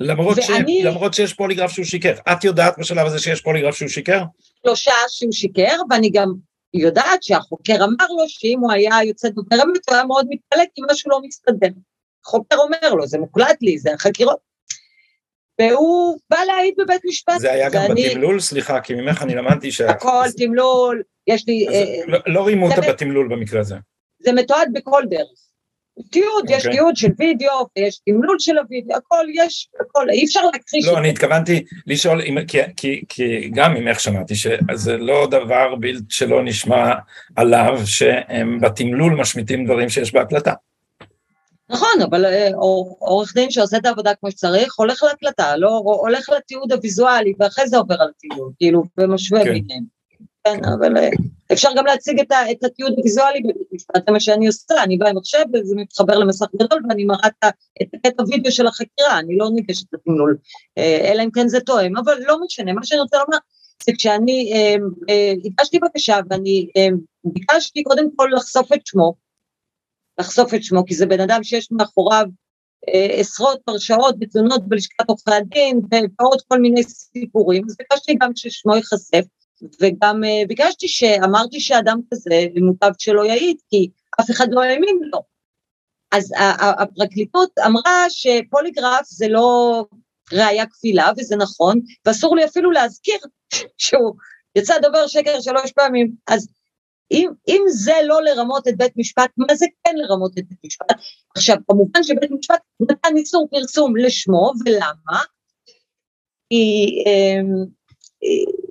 למרות, ואני, ש... למרות שיש פוליגרף שהוא שיקר. את יודעת בשלב הזה שיש פוליגרף שהוא שיקר? שלושה שהוא שיקר, ואני גם יודעת שהחוקר אמר לו שאם הוא היה יוצא דובר אמת, הוא היה מאוד מתפלא כי משהו לא מסתדר. החוקר אומר לו, זה מוקלט לי, זה החקירות. והוא בא להעיד בבית משפט. זה היה גם ואני... בתמלול? סליחה, כי ממך אני למדתי ש... הכל תמלול, יש לי... אה, לא, לא רימו אותה בתמלול במקרה הזה. זה מתועד בכל דרך. תיעוד, okay. יש אוקיי. תיעוד של וידאו, יש תמלול של הוידאו, הכל יש, הכל, אי אפשר להכחיש. לא, אני התכוונתי לשאול, כי, כי, כי גם ממך שמעתי שזה לא דבר בלתי שלא נשמע עליו, שהם בתמלול משמיטים דברים שיש בהקלטה. נכון, אבל אה, עורך דין שעושה את העבודה כמו שצריך, הולך להקלטה, לא, הולך לתיעוד הוויזואלי, ואחרי זה עובר על התיעוד, כאילו, ומשווה כן. ביניהם. כן, אבל אה, אפשר גם להציג את, את התיעוד הוויזואלי בבית משפט, זה מה שאני עושה, אני באה עם מחשב וזה מתחבר למסך גדול ואני מראה את הקטע וידאו של החקירה, אני לא ניגשת לתמלול, אה, אלא אם כן זה תואם, אבל לא משנה, מה שאני רוצה לומר זה כשאני אה, אה, הגשתי בקשה ואני אה, ביקשתי קודם כל לחשוף את שמו, לחשוף את שמו, כי זה בן אדם שיש מאחוריו אה, עשרות הרשעות ותלונות בלשכת עורכי הדין ועוד כל מיני סיפורים, אז ביקשתי גם ששמו ייחשף. וגם uh, ביקשתי שאמרתי שאדם כזה, מוטב שלא יעיד, כי אף אחד לא האמין לו. אז הפרקליטות אמרה שפוליגרף זה לא ראייה כפילה, וזה נכון, ואסור לי אפילו להזכיר שהוא יצא דובר שקר שלוש פעמים. אז אם, אם זה לא לרמות את בית משפט, מה זה כן לרמות את בית משפט? עכשיו, כמובן שבית משפט נתן איסור פרסום לשמו, ולמה? כי... אה, אה,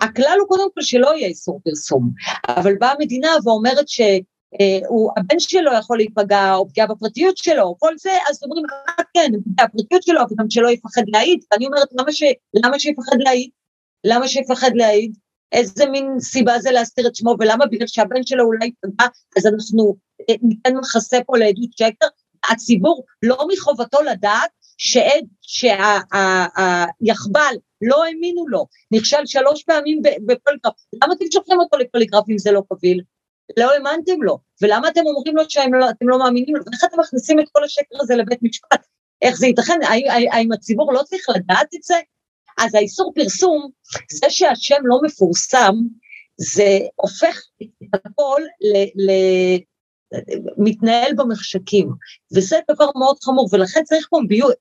הכלל הוא קודם כל שלא יהיה איסור פרסום, אבל באה המדינה ואומרת שהבן שלו יכול להיפגע, או פגיעה בפרטיות שלו, או כל זה, אז אומרים, אה כן, פגיעה בפרטיות שלו, אבל גם שלא יפחד להעיד, ואני אומרת, למה, ש... למה שיפחד להעיד? למה שיפחד להעיד? איזה מין סיבה זה להסתיר את שמו, ולמה בגלל שהבן שלו אולי יפגע, אז אנחנו אה, ניתן מחסה פה לעדות שקר? הציבור לא מחובתו לדעת שעד, שהיחבל לא האמינו לו, נכשל שלוש פעמים בפוליגרף, למה אתם שולחים אותו לפוליגרף אם זה לא קביל? לא האמנתם לו, ולמה אתם אומרים לו שאתם לא, לא מאמינים לו, ואיך אתם מכניסים את כל השקר הזה לבית משפט? איך זה ייתכן? האם הציבור לא צריך לדעת את זה? אז האיסור פרסום, זה שהשם לא מפורסם, זה הופך את הכל ל... ל מתנהל במחשכים, וזה דבר מאוד חמור, ולכן צריך פומביות,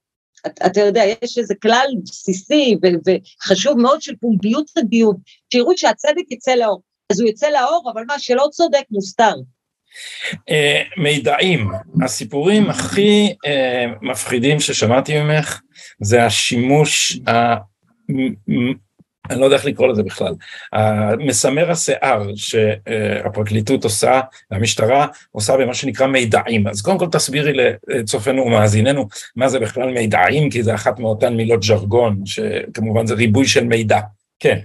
אתה יודע, יש איזה כלל בסיסי וחשוב מאוד של פומביות הדיון, שיראו שהצדק יצא לאור. אז הוא יצא לאור, אבל מה שלא צודק מוסתר. Uh, מידעים, הסיפורים הכי uh, מפחידים ששמעתי ממך זה השימוש אני לא יודע איך לקרוא לזה בכלל, מסמר השיער שהפרקליטות עושה, והמשטרה עושה במה שנקרא מידעים. אז קודם כל תסבירי לצופינו ומאזיננו מה זה בכלל מידעים, כי זה אחת מאותן מילות ז'רגון, שכמובן זה ריבוי של מידע. כן.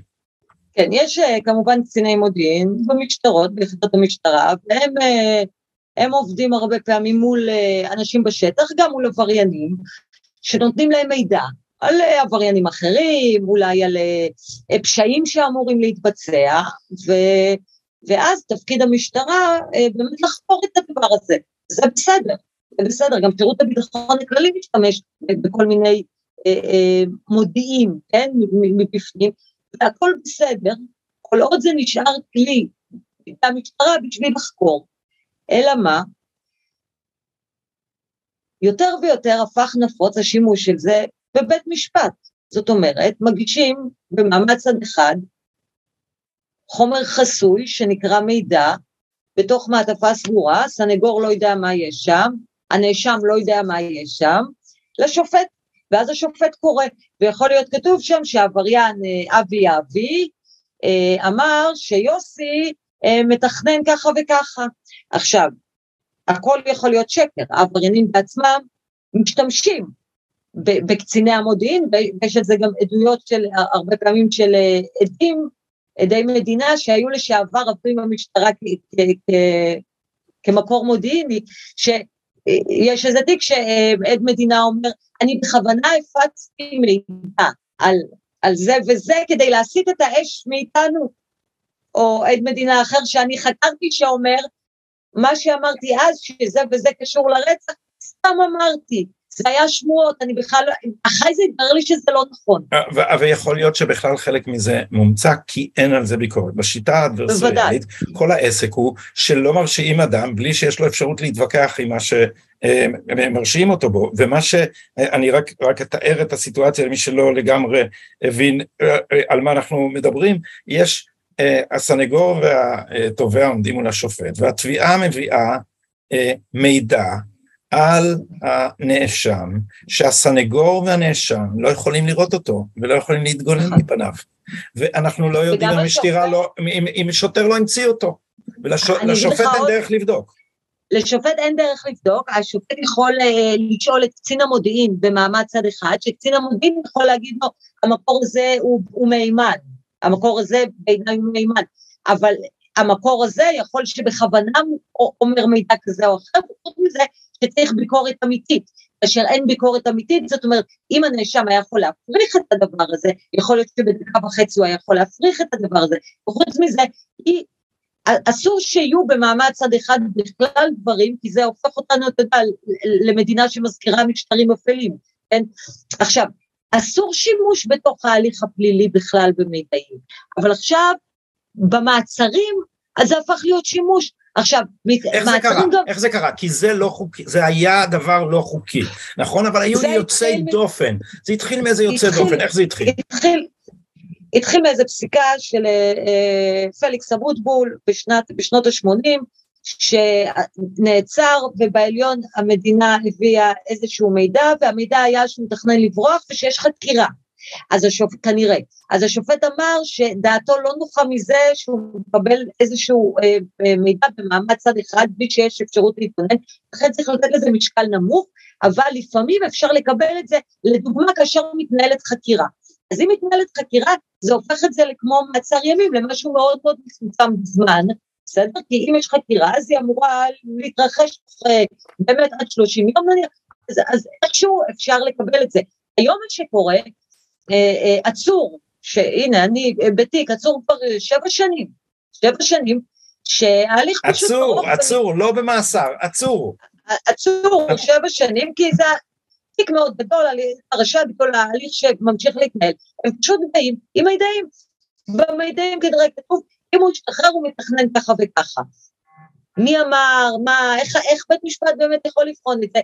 כן, יש אה, כמובן קציני מודיעין במשטרות, ביחידות המשטרה, והם אה, הם עובדים הרבה פעמים מול אה, אנשים בשטח, גם מול עבריינים, שנותנים להם מידע. על אה, עבריינים אחרים, אולי על אה, פשעים שאמורים להתבצע, ו, ואז תפקיד המשטרה אה, באמת לחקור את הדבר הזה. זה בסדר, זה בסדר, גם שירות הביטחון הכללי משתמש בכל מיני מודיעים, כן, מבפנים, והכל בסדר, כל עוד זה נשאר כלי המשטרה בשביל לחקור. אלא מה? יותר ויותר הפך נפוץ השימוש של זה בבית משפט. זאת אומרת, מגישים במעמד צד אחד חומר חסוי שנקרא מידע בתוך מעטפה סגורה, הסנגור לא יודע מה יש שם, הנאשם לא יודע מה יש שם, לשופט, ואז השופט קורא, ויכול להיות כתוב שם שעבריין אה, אבי אבי אה, אמר שיוסי אה, מתכנן ככה וככה. עכשיו, הכל יכול להיות שקר, העבריינים בעצמם משתמשים בקציני המודיעין, ויש על זה גם עדויות של, הרבה פעמים של עדים, עדי מדינה שהיו לשעבר אפילו במשטרה כמקור מודיעיני, שיש איזה תיק שעד מדינה אומר, אני בכוונה הפצתי מידע על, על זה וזה כדי להסיט את האש מאיתנו, או עד מדינה אחר שאני חקרתי שאומר, מה שאמרתי אז, שזה וזה קשור לרצח, סתם אמרתי, זה היה שמועות, אני בכלל, אחרי זה התברר לי שזה לא נכון. ויכול להיות שבכלל חלק מזה מומצא, כי אין על זה ביקורת. בשיטה האדברסריאלית, כל העסק הוא שלא מרשיעים אדם בלי שיש לו אפשרות להתווכח עם מה שמרשיעים אותו בו, ומה ש... אני רק, רק אתאר את הסיטואציה למי שלא לגמרי הבין אה, על מה אנחנו מדברים, יש אה, הסנגור והתובע עומדים מול השופט, והתביעה מביאה אה, מידע על הנאשם, שהסנגור והנאשם לא יכולים לראות אותו ולא יכולים להתגונן נכון. מפניו. ואנחנו לא יודעים אם משטירה לא, אם, אם שוטר לא המציא אותו, ולשופט אין עוד... דרך לבדוק. לשופט אין דרך לבדוק, השופט יכול uh, לשאול את קצין המודיעין במעמד צד אחד, שקצין המודיעין יכול להגיד לו, המקור הזה הוא, הוא מהימן, המקור הזה בעיניי הוא מהימן, אבל המקור הזה יכול שבכוונה אומר מידע כזה או אחר, וחוץ מזה שצריך ביקורת אמיתית. כאשר אין ביקורת אמיתית, זאת אומרת, אם הנאשם היה יכול להפריך את הדבר הזה, יכול להיות שבדקה וחצי הוא היה יכול להפריך את הדבר הזה, וחוץ מזה, היא, אסור שיהיו במעמד צד אחד בכלל דברים, כי זה הופך אותנו, אתה יודע, למדינה שמזכירה משטרים אפלים, כן? עכשיו, אסור שימוש בתוך ההליך הפלילי בכלל במידעים, אבל עכשיו, במעצרים, אז זה הפך להיות שימוש. עכשיו, איך זה קרה? גם... איך זה קרה? כי זה לא חוקי, זה היה דבר לא חוקי, נכון? אבל היו יוצאי התחיל... דופן. זה התחיל מאיזה יוצא התחיל, דופן, איך זה התחיל? התחיל, התחיל מאיזה פסיקה של אה, פליקס אבוטבול בשנת, בשנות ה-80, שנעצר ובעליון המדינה הביאה איזשהו מידע, והמידע היה שהוא מתכנן לברוח ושיש חקירה. אז השופט, כנראה, אז השופט אמר שדעתו לא נוחה מזה שהוא מקבל איזשהו אה, אה, מידע במעמד צד אחד בלי שיש אפשרות להתבונן, לכן צריך לתת לזה משקל נמוך, אבל לפעמים אפשר לקבל את זה, לדוגמה כאשר מתנהלת חקירה. אז אם מתנהלת חקירה, זה הופך את זה לכמו מעצר ימים, למשהו מאוד מאוד מצומצם בזמן, בסדר? כי אם יש חקירה, אז היא אמורה להתרחש באמת עד 30 יום נניח, אז, אז איכשהו אפשר לקבל את זה. היום מה שקורה, עצור, שהנה אני אה, בתיק, עצור כבר שבע שנים, שבע שנים, שההליך פשוט... עצור, עצור, לא במאסר, עצור. עצור, שבע שנים, כי זה תיק מאוד גדול, הרשע בכל ההליך שממשיך להתנהל, הם פשוט באים עם מידעים. במידעים כנראה כתוב, אם הוא ישתחרר הוא מתכנן ככה וככה. מי אמר, מה, איך, איך בית משפט באמת יכול לבחון את זה?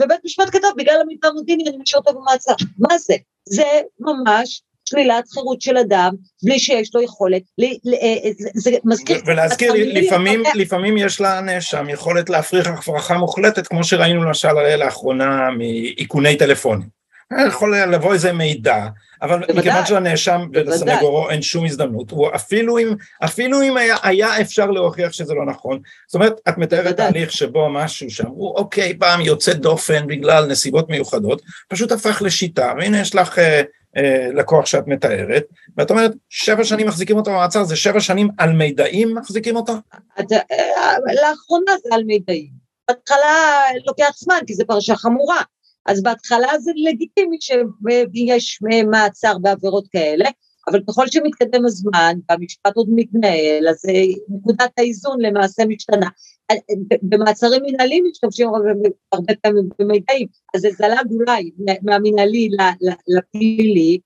ובית משפט כתב, בגלל המידע המודיעיני אני משאיר אותו במעצר. מה זה? זה ממש שלילת חירות של אדם בלי שיש לו יכולת, אה, אה, זה מזכיר... ולהזכיר, לפעמים, לפעמים יש לנאשם יכולת להפריך הפרחה מוחלטת, כמו שראינו למשל לאחרונה מאיכוני טלפונים. יכול לבוא איזה מידע, אבל בוודאי, מכיוון שלנאשם ולסנגורו אין שום הזדמנות, הוא אפילו אם, אפילו אם היה, היה אפשר להוכיח שזה לא נכון, זאת אומרת, את מתארת תהליך שבו משהו שאמרו, אוקיי, פעם יוצא דופן בגלל נסיבות מיוחדות, פשוט הפך לשיטה, והנה יש לך אה, אה, לקוח שאת מתארת, ואת אומרת, שבע שנים מחזיקים אותו במעצר, זה שבע שנים על מידעים מחזיקים אותו? אה, לאחרונה זה על מידעים. בהתחלה לוקח זמן, כי זו פרשה חמורה. אז בהתחלה זה לגיטימי שיש מעצר בעבירות כאלה, אבל ככל שמתקדם הזמן והמשפט עוד מתנהל, אז אה, נקודת האיזון למעשה משתנה. אה, במעצרים מנהליים משתמשים הרבה פעמים במידעים, אז זה זלג אולי מהמנהלי לפלילי,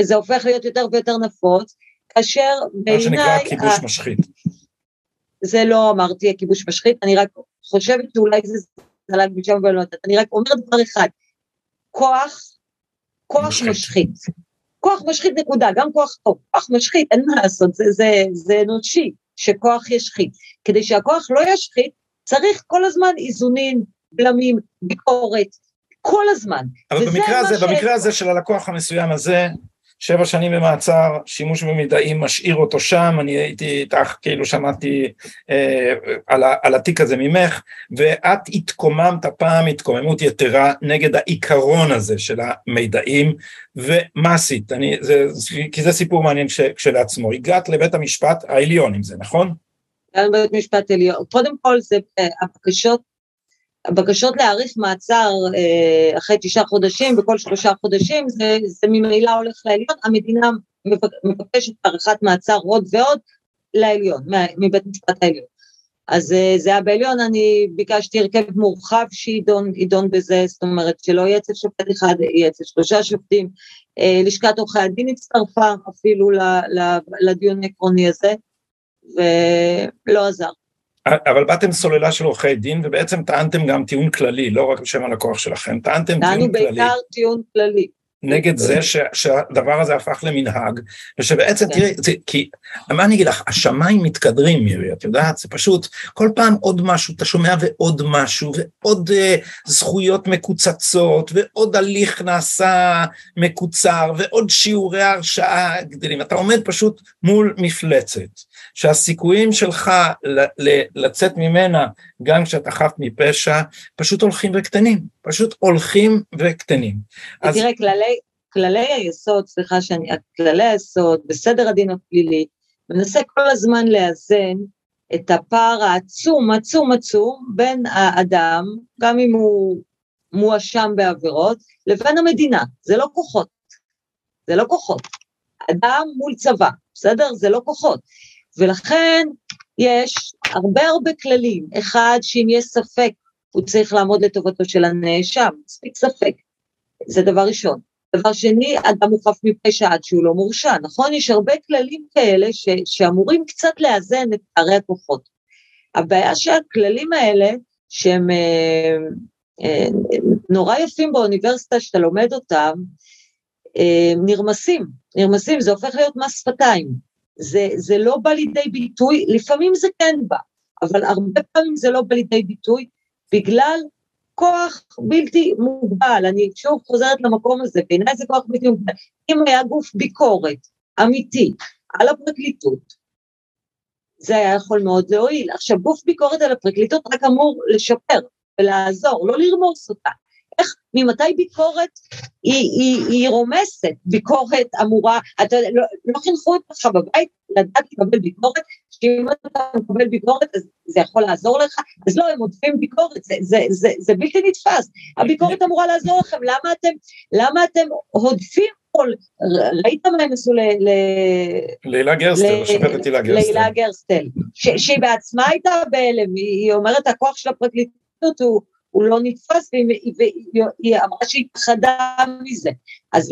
זה הופך להיות יותר ויותר נפוץ, כאשר בעיניי... מה שנקרא כיבוש משחית. זה לא אמרתי כיבוש משחית, אני רק חושבת שאולי זה צלג משם ולא נתת, אני רק אומרת דבר אחד, כוח, כוח משחית. משחית. כוח משחית נקודה, גם כוח טוב, כוח משחית, אין מה לעשות, זה, זה, זה אנושי שכוח ישחית. כדי שהכוח לא ישחית, צריך כל הזמן איזונים, בלמים, ביקורת, כל הזמן. אבל במקרה הזה, ש... במקרה הזה של הלקוח המסוים הזה, שבע שנים במעצר, שימוש במידעים משאיר אותו שם, אני הייתי איתך, כאילו שמעתי אה, על, על התיק הזה ממך, ואת התקוממת הפעם התקוממות יתרה נגד העיקרון הזה של המידעים, ומה עשית? אני, זה, כי זה סיפור מעניין כשלעצמו. הגעת לבית המשפט העליון עם זה, נכון? גם בית משפט עליון. קודם כל זה אה, הבקשות הבקשות להאריך מעצר אה, אחרי תשעה חודשים, בכל שלושה חודשים, זה, זה ממילא הולך לעליון, המדינה מבקשת הארכת מעצר עוד ועוד לעליון, מבית משפט העליון. אז אה, זה היה בעליון, אני ביקשתי הרכב מורחב שידון בזה, זאת אומרת שלא יהיה אצל שופט אחד, יהיה אצל שלושה שופטים. אה, לשכת עורכי הדין הצטרפה אפילו לדיון העקרוני הזה, ולא עזר. אבל באתם סוללה של עורכי דין ובעצם טענתם גם טיעון כללי, לא רק בשם הלקוח שלכם, טענתם טיעון כללי. טענו בעיקר טיעון כללי. נגד זה ש, שהדבר הזה הפך למנהג, ושבעצם כן. תראי, זה, כי מה אני אגיד לך, השמיים מתקדרים מירי, את יודעת, זה פשוט, כל פעם עוד משהו, אתה שומע ועוד משהו, ועוד uh, זכויות מקוצצות, ועוד הליך נעשה מקוצר, ועוד שיעורי הרשעה גדלים, אתה עומד פשוט מול מפלצת. שהסיכויים שלך לצאת ממנה, גם כשאתה חף מפשע, פשוט הולכים וקטנים, פשוט הולכים וקטנים. תראה, אז... כללי, כללי היסוד, סליחה שאני, כללי היסוד בסדר הדין הפלילי, מנסה כל הזמן לאזן את הפער העצום, עצום, עצום, בין האדם, גם אם הוא מואשם בעבירות, לבין המדינה. זה לא כוחות. זה לא כוחות. אדם מול צבא, בסדר? זה לא כוחות. ולכן יש הרבה הרבה כללים. אחד, שאם יש ספק, הוא צריך לעמוד לטובתו של הנאשם, מספיק ספק. זה דבר ראשון. דבר שני, אדם הוא חף מפשע עד שהוא לא מורשע, נכון? יש הרבה כללים כאלה ש, שאמורים קצת לאזן את פערי הכוחות. הבעיה שהכללים האלה, שהם אה, אה, נורא יפים באוניברסיטה שאתה לומד אותם, אה, נרמסים, נרמסים, זה הופך להיות מס שפתיים. זה, זה לא בא לידי ביטוי, לפעמים זה כן בא, אבל הרבה פעמים זה לא בא לידי ביטוי בגלל כוח בלתי מוגבל. אני שוב חוזרת למקום הזה, בעיניי זה כוח בלתי מוגבל. אם היה גוף ביקורת אמיתי על הפרקליטות, זה היה יכול מאוד להועיל. עכשיו, גוף ביקורת על הפרקליטות רק אמור לשפר ולעזור, לא לרמוס אותה. איך, ממתי ביקורת היא, היא, היא רומסת? ביקורת אמורה, אתה לא, לא חינכו אותך בבית לדעת לקבל ביקורת, שאם אתה מקבל ביקורת אז זה יכול לעזור לך, אז לא, הם עודפים ביקורת, זה, זה, זה, זה בלתי נתפס. הביקורת אמורה לעזור לכם, למה אתם, למה אתם הודפים כל, ראית מה הם עשו ל... להילה גרסטל, השופטת הילה גרסטל. להילה גרסטל, שהיא בעצמה הייתה בהלם, היא אומרת הכוח של הפרקליטות הוא הוא לא נתפס, והיא אמרה שהיא פחדה מזה. אז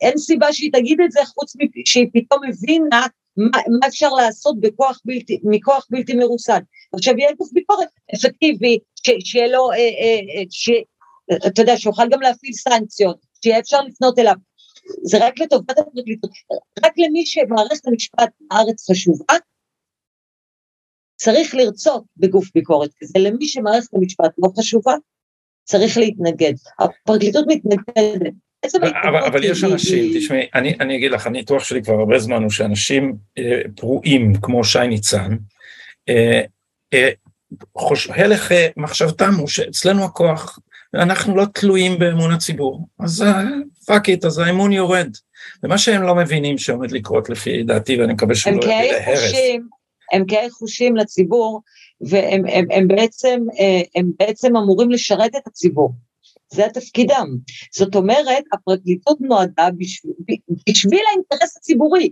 אין סיבה שהיא תגיד את זה, חוץ משהיא פתאום הבינה מה, מה אפשר לעשות בכוח בלתי, מכוח בלתי מרוסן. עכשיו יהיה גוף ביקורת אפקטיבי, שיהיה לו, אה, אה, אה, ש, אתה יודע, שיוכל גם להפעיל סנקציות, שיהיה אפשר לפנות אליו. זה רק לטובת הפרקליטות, רק למי שמערכת המשפט בארץ חשובה, צריך לרצות בגוף ביקורת כזה, למי שמערכת המשפט לא חשובה, צריך להתנגד. הפרקליטות מתנגדת. אבל, אבל יש אנשים, תשמעי, אני, אני אגיד לך, הניתוח שלי כבר הרבה זמן הוא שאנשים אה, פרועים כמו שי ניצן, אה, אה, חוש, הלך אה, מחשבתם הוא שאצלנו הכוח, אנחנו לא תלויים באמון הציבור, אז fuck it, אז האמון יורד. ומה שהם לא מבינים שעומד לקרות לפי דעתי, ואני מקווה שלא יביא להרס. הם קהי חושים לציבור, והם הם, הם בעצם, אה, הם בעצם אמורים לשרת את הציבור. זה תפקידם. זאת אומרת, הפרקליטות נועדה בשביל, בשביל האינטרס הציבורי.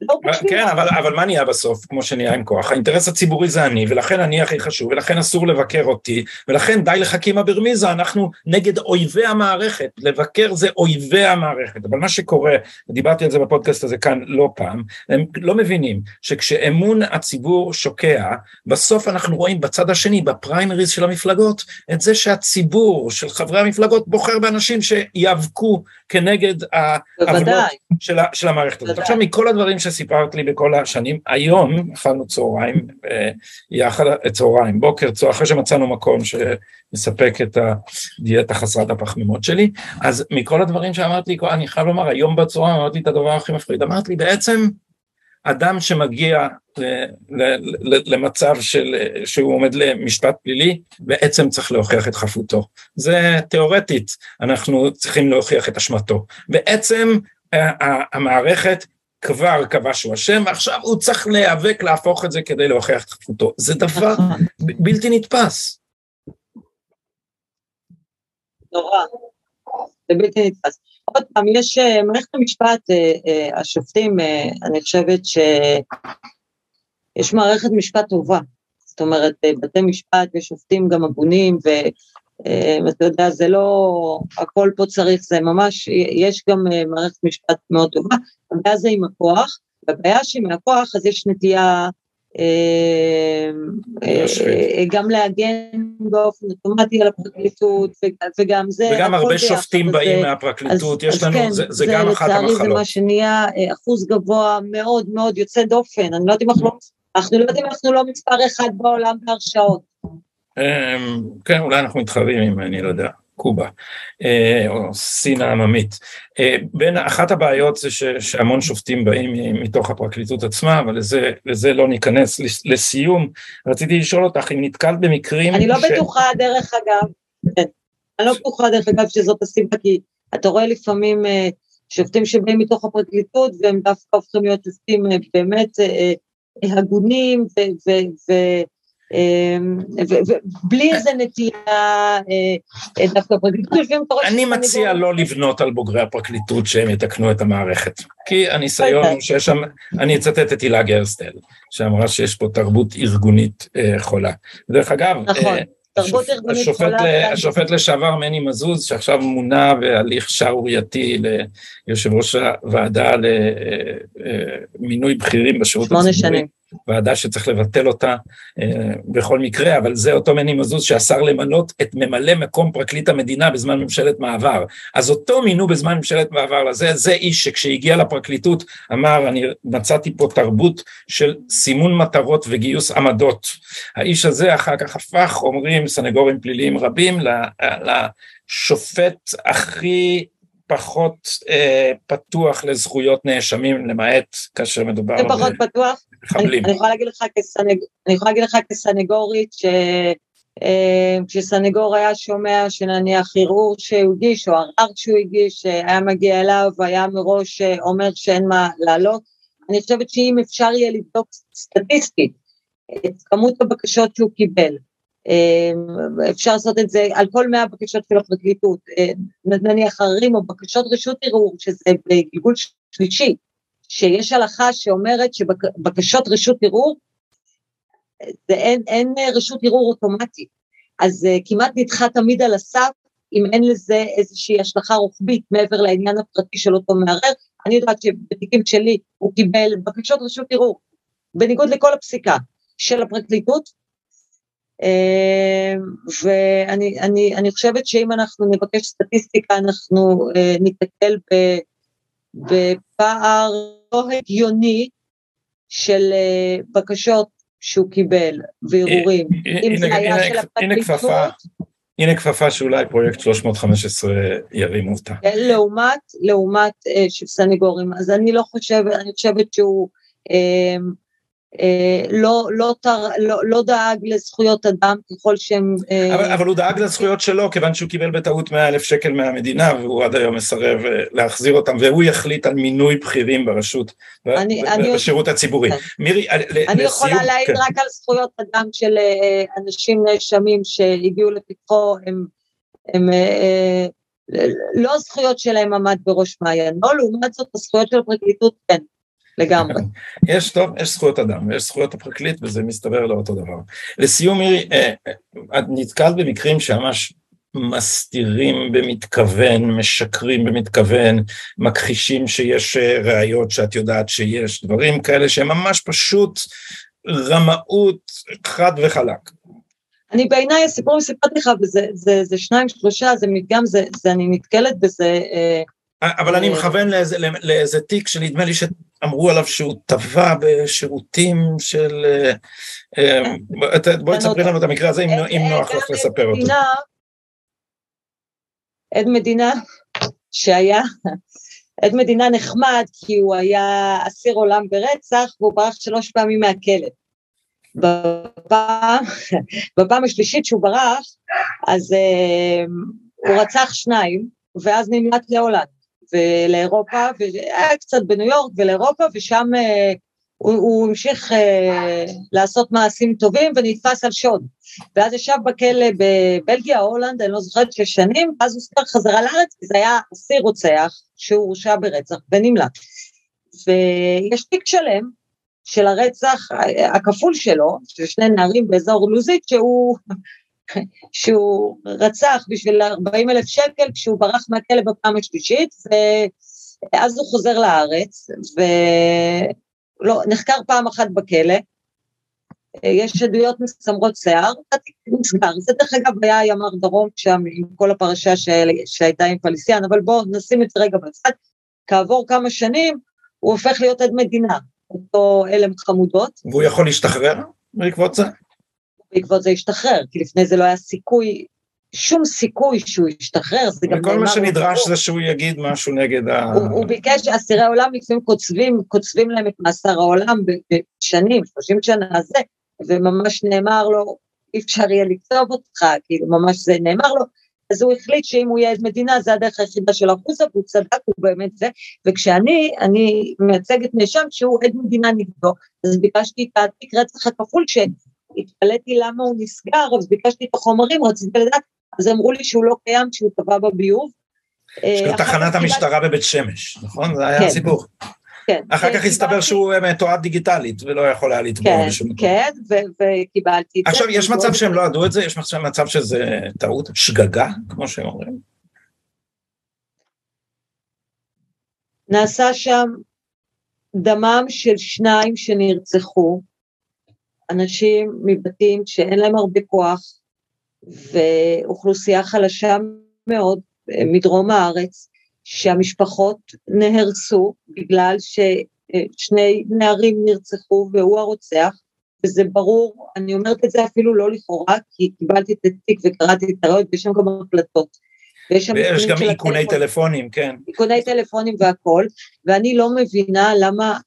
לא כן, אבל, אבל מה נהיה בסוף, כמו שנהיה עם כוח? האינטרס הציבורי זה אני, ולכן אני הכי חשוב, ולכן אסור לבקר אותי, ולכן די לחכימה ברמיזה, אנחנו נגד אויבי המערכת, לבקר זה אויבי המערכת, אבל מה שקורה, דיברתי על זה בפודקאסט הזה כאן לא פעם, הם לא מבינים שכשאמון הציבור שוקע, בסוף אנחנו רואים בצד השני, בפריימריז של המפלגות, את זה שהציבור של חברי המפלגות בוחר באנשים שיאבקו כנגד העבודות של המערכת הזאת. עכשיו מכל הדברים שסיפרת לי בכל השנים, היום אכלנו צהריים, אה, יחד, צהריים, בוקר, צהריים, אחרי שמצאנו מקום שמספק את הדיאטה חסרת הפחמימות שלי, אז מכל הדברים שאמרתי, אני חייב לומר, היום בצהריים אמרתי את הדבר הכי מפחיד, אמרתי לי בעצם, אדם שמגיע למצב של, שהוא עומד למשפט פלילי, בעצם צריך להוכיח את חפותו. זה תיאורטית, אנחנו צריכים להוכיח את אשמתו. בעצם המערכת כבר קבע שהוא אשם, ועכשיו הוא צריך להיאבק להפוך את זה כדי להוכיח את חפותו. זה דבר נכון. בלתי נתפס. נורא, זה בלתי נתפס. עוד פעם, יש, אה, מערכת המשפט, אה, אה, השופטים, אני חושבת שיש מערכת משפט טובה. זאת אומרת, בתי משפט ושופטים גם הגונים, ואתה יודע, זה לא, הכל פה צריך, זה ממש, יש גם מערכת משפט מאוד טובה, הבעיה זה עם הכוח, והבעיה שעם הכוח, אז יש נטייה אה, אה, גם להגן באופן אוטומטי על הפרקליטות, וגם זה... וגם הרבה שופטים באים מהפרקליטות, יש לנו, כן, זה גם אחת המחלות. זה מה שנהיה אה, אחוז גבוה מאוד מאוד יוצא דופן, אני לא יודעת אם אנחנו לא, אנחנו לא יודעים אם אנחנו לא מספר אחד בעולם בהרשעות. כן, אולי אנחנו מתחרים עם, אני לא יודע. קובה, אה, או סין העממית. אה, בין, אחת הבעיות זה ש, שהמון שופטים באים מתוך הפרקליטות עצמה, אבל לזה, לזה לא ניכנס. לסיום, רציתי לשאול אותך אם נתקלת במקרים... אני לא ש... בטוחה, דרך אגב, כן. אני לא בטוחה, דרך אגב, שזאת הסיבה, כי אתה רואה לפעמים אה, שופטים שבאים מתוך הפרקליטות, והם דווקא הופכים להיות שופטים באמת הגונים ו... ו, ו אמ, ובלי איזה נטייה אה, דווקא פרקליטות יושבים. אני מציע לא לבנות על בוגרי הפרקליטות שהם יתקנו את המערכת. כי הניסיון הוא שיש שם, אני אצטט את הילה גרסטל, שאמרה שיש פה תרבות ארגונית אה, חולה. דרך אגב, נכון. אה, תרבות ארגונית חולה. השופט לשעבר מני מזוז, שעכשיו מונה בהליך שערורייתי ליושב ראש הוועדה למינוי בכירים בשירות הציבורי. שמונה שנים. ועדה שצריך לבטל אותה אה, בכל מקרה, אבל זה אותו מני מזוז שאסר למנות את ממלא מקום פרקליט המדינה בזמן ממשלת מעבר. אז אותו מינו בזמן ממשלת מעבר לזה, זה איש שכשהגיע לפרקליטות אמר, אני מצאתי פה תרבות של סימון מטרות וגיוס עמדות. האיש הזה אחר כך הפך, אומרים סנגורים פליליים רבים, לשופט הכי פחות אה, פתוח לזכויות נאשמים, למעט כאשר מדובר... זה פחות פתוח? מחבלים. אני, אני יכולה להגיד לך, כסנגורית. אה, כשסנגור היה שומע שנניח ערעור שהוא הגיש או ערער שהוא הגיש, היה מגיע אליו והיה מראש אה, אומר שאין מה לעלות, אני חושבת שאם אפשר יהיה לבדוק סטטיסטית את כמות הבקשות שהוא קיבל, אה, אפשר לעשות את זה על כל מאה בקשות של הפרקליטות, נניח עררים או בקשות רשות ערעור, שזה בגלגול שלישי, שיש הלכה שאומרת שבקשות רשות ערעור, זה אין, אין רשות ערעור אוטומטית, אז uh, כמעט נדחה תמיד על הסף, אם אין לזה איזושהי השלכה רוחבית מעבר לעניין הפרטי של אותו מערער, אני יודעת שבתיקים שלי הוא קיבל בקשות רשות ערעור, בניגוד לכל הפסיקה של הפרקליטות, uh, ואני אני, אני חושבת שאם אנחנו נבקש סטטיסטיקה, אנחנו uh, ניתקל בפער לא הגיוני של אה, בקשות שהוא קיבל וערעורים. אה, אם זה היה של הפרקליטות... הנה כפפה שאולי פרויקט 315 ירימו אותה. כן, לעומת, לעומת אה, של סניגורים, אז אני לא חושבת, אני חושבת שהוא אה, אה, לא, לא, תר, לא, לא דאג לזכויות אדם ככל שהם... אה, אבל, אבל הוא דאג לזכויות שלו כיוון שהוא קיבל בטעות 100 אלף שקל מהמדינה והוא עד היום מסרב אה, להחזיר אותם והוא יחליט על מינוי בכירים ברשות, אני, בשירות אני, הציבורי. כן. מירי, אני יכולה להעיד כן. רק על זכויות אדם של אנשים נאשמים שהגיעו לפתחו, הם, הם לא הזכויות שלהם עמד בראש מעיינו, לעומת זאת הזכויות של הפרקליטות כן. לגמרי. יש טוב, יש זכויות אדם, ויש זכויות הפרקליט, וזה מסתבר לאותו דבר. לסיום, מירי, אה, את נתקלת במקרים שממש מסתירים במתכוון, משקרים במתכוון, מכחישים שיש אה, ראיות שאת יודעת שיש, דברים כאלה שהם ממש פשוט רמאות חד וחלק. אני בעיניי, הסיפורים סיפרתי לך, וזה זה, זה שניים, שלושה, זה מדגם, זה, זה אני נתקלת בזה. אה, אבל אני מכוון לאיזה, לאיזה תיק שנדמה לי שאמרו עליו שהוא טבע בשירותים של... בואי תספרי לנו את המקרה הזה, אם נוח לך לספר אותו. עד מדינה שהיה, עד מדינה נחמד כי הוא היה אסיר עולם ברצח והוא ברח שלוש פעמים מהכלא. בפעם, בפעם השלישית שהוא ברח, אז הוא רצח שניים, ואז נמלט להולנד ולאירופה, והיה קצת בניו יורק ולאירופה, ושם uh, הוא, הוא המשיך uh, לעשות מעשים טובים ונתפס על שוד. ואז ישב בכלא בבלגיה הולנד, אני לא זוכרת שש שנים, ואז הוא ספר חזרה לארץ, כי זה היה אסיר רוצח שהוא הורשע ברצח ונמלט. ויש תיק שלם של הרצח הכפול שלו, של שני נערים באזור לוזית, שהוא, שהוא רצח בשביל 40 אלף שקל כשהוא ברח מהכלא בפעם השלישית, ואז הוא חוזר לארץ, ולא, נחקר פעם אחת בכלא, יש עדויות מסמרות שיער, נסגר, זה דרך אגב היה ימ"ר דרום שם עם כל הפרשה שהייתה עם פליסיאן, אבל בואו נשים את זה רגע בצד, כעבור כמה שנים הוא הופך להיות עד מדינה, אותו אלם חמודות. והוא יכול להשתחרר בעקבות זה? בעקבות זה השתחרר, כי לפני זה לא היה סיכוי, שום סיכוי שהוא ישתחרר, זה גם וכל מה שנדרש זה שהוא יגיד משהו נגד ה... הוא, הוא ביקש, אסירי עולם לפעמים קוצבים, קוצבים להם את מאסר העולם בשנים, 30 שנה זה, וממש נאמר לו, אי אפשר יהיה לקצוב אותך, כאילו ממש זה נאמר לו, אז הוא החליט שאם הוא יהיה עד מדינה זה הדרך היחידה של החוצה, והוא צדק, הוא באמת זה, וכשאני, אני מייצגת נאשם שהוא עד מדינה נגדו, אז ביקשתי את התיק רצח הכפול, שהתפלאתי למה הוא נסגר, אז ביקשתי את החומרים, רציתי לדעת, אז אמרו לי שהוא לא קיים, שהוא טבע בביוב. יש לו תחנת המשטרה בבית שמש, נכון? זה היה כן. הסיפור. כן. אחר כך הסתבר שהוא מתועד דיגיטלית ולא יכול היה לתבוע כן, בשום דבר. כן, וקיבלתי את זה. עכשיו, יש מצב שהם לא ידעו את זה? יש מצב שזה טעות, שגגה, כמו שהם אומרים? נעשה שם דמם של שניים שנרצחו, אנשים מבתים שאין להם הרבה כוח, ואוכלוסייה חלשה מאוד מדרום הארץ, שהמשפחות נהרסו בגלל ששני נערים נרצחו והוא הרוצח, וזה ברור, אני אומרת את זה אפילו לא לכאורה, כי קיבלתי את התיק וקראתי את הראיות, ויש שם גם הקלטות. ויש, ויש גם איכוני טלפונים, כן. איכוני טלפונים והכול, ואני לא מבינה למה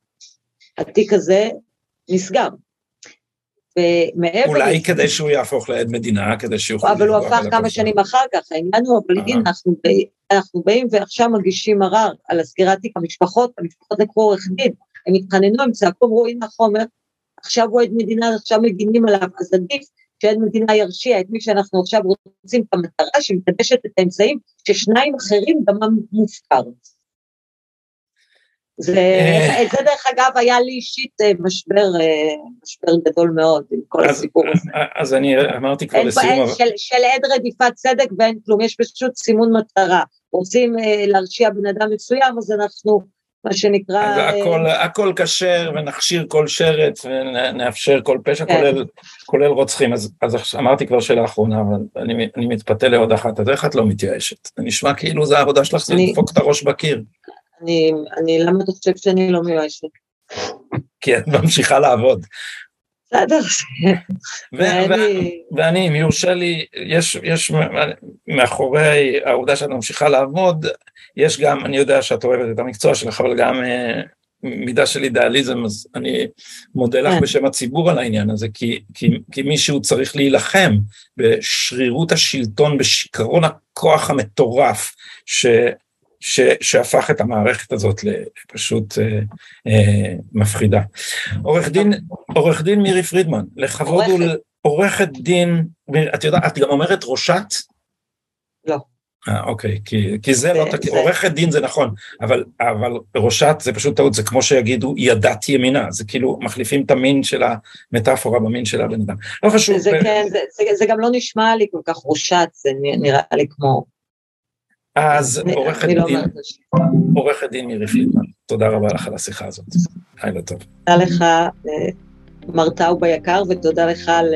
התיק הזה נסגר. ומעבר... אולי לזה, כדי שהוא יהפוך לעד מדינה, כדי שיוכל... אבל הוא הפך כמה שנים אחר כך, העניין הוא, אבל הנה, אנחנו, אנחנו באים ועכשיו מגישים ערר על הסגירת תיק המשפחות, המשפחות לקחו עורך דין, הם התחננו, הם צעקו, אמרו, הנה החומר, עכשיו הוא עד מדינה, עכשיו מגינים עליו, אז עדיף שעד מדינה ירשיע את מי שאנחנו עכשיו רוצים את המטרה שמקדשת את האמצעים, ששניים אחרים דמם מופקר. זה, אה. זה דרך אגב היה לי אישית אה, משבר, אה, משבר גדול מאוד עם כל אז, הסיפור הזה. אז אני אמרתי כבר לסיום. של, של עד רדיפת צדק ואין כלום, יש פשוט סימון מטרה. רוצים להרשיע בן אדם מסוים, אז אנחנו, מה שנקרא... אז הכל, הכל כשר ונכשיר כל שרץ ונאפשר כל פשע, כן. כולל, כולל רוצחים. אז, אז אמרתי כבר שאלה אחרונה, אבל אני, אני מתפתה לעוד אחת, אז איך את לא מתייאשת? זה נשמע כאילו זה העבודה שלך, זה לדפוק את הראש בקיר. אני, אני, למה אתה חושב שאני לא מיואשת? כי את ממשיכה לעבוד. בסדר. ואני, אם יורשה לי, יש, יש מאחורי העובדה שאת ממשיכה לעבוד, יש גם, אני יודע שאת אוהבת את המקצוע שלך, אבל גם אה, מידה של אידאליזם, אז אני מודה לך כן. בשם הציבור על העניין הזה, כי, כי, כי מישהו צריך להילחם בשרירות השלטון, בשיכרון הכוח המטורף, ש, ש, שהפך את המערכת הזאת לפשוט אה, אה, מפחידה. עורך דין, עורך דין מירי פרידמן, לכבוד הוא עורכת דין, את יודעת, את גם אומרת ראשת? לא. אה, אוקיי, כי, כי זה לא תקין, עורכת דין זה נכון, אבל, אבל ראשת זה פשוט טעות, זה כמו שיגידו ידת ימינה, זה כאילו מחליפים את המין של המטאפורה במין של הבן אדם. לא חשוב. זה, ו... כן, זה, זה, זה גם לא נשמע לי כל כך ראשת, זה נראה לי כמו... אז עורכת לא דין, עורכת דין מירי פלידמן, תודה רבה לך על השיחה הזאת, לילה טוב. תודה לך, אה, מר טאובה יקר, ותודה לך על...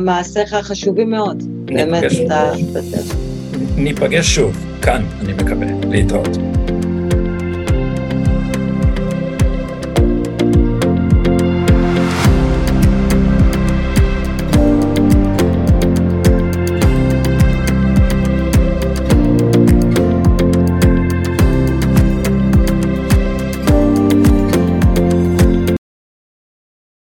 מעשיך חשובים מאוד. באמת, אתה... ניפגש שוב, כאן, אני מקווה, להתראות.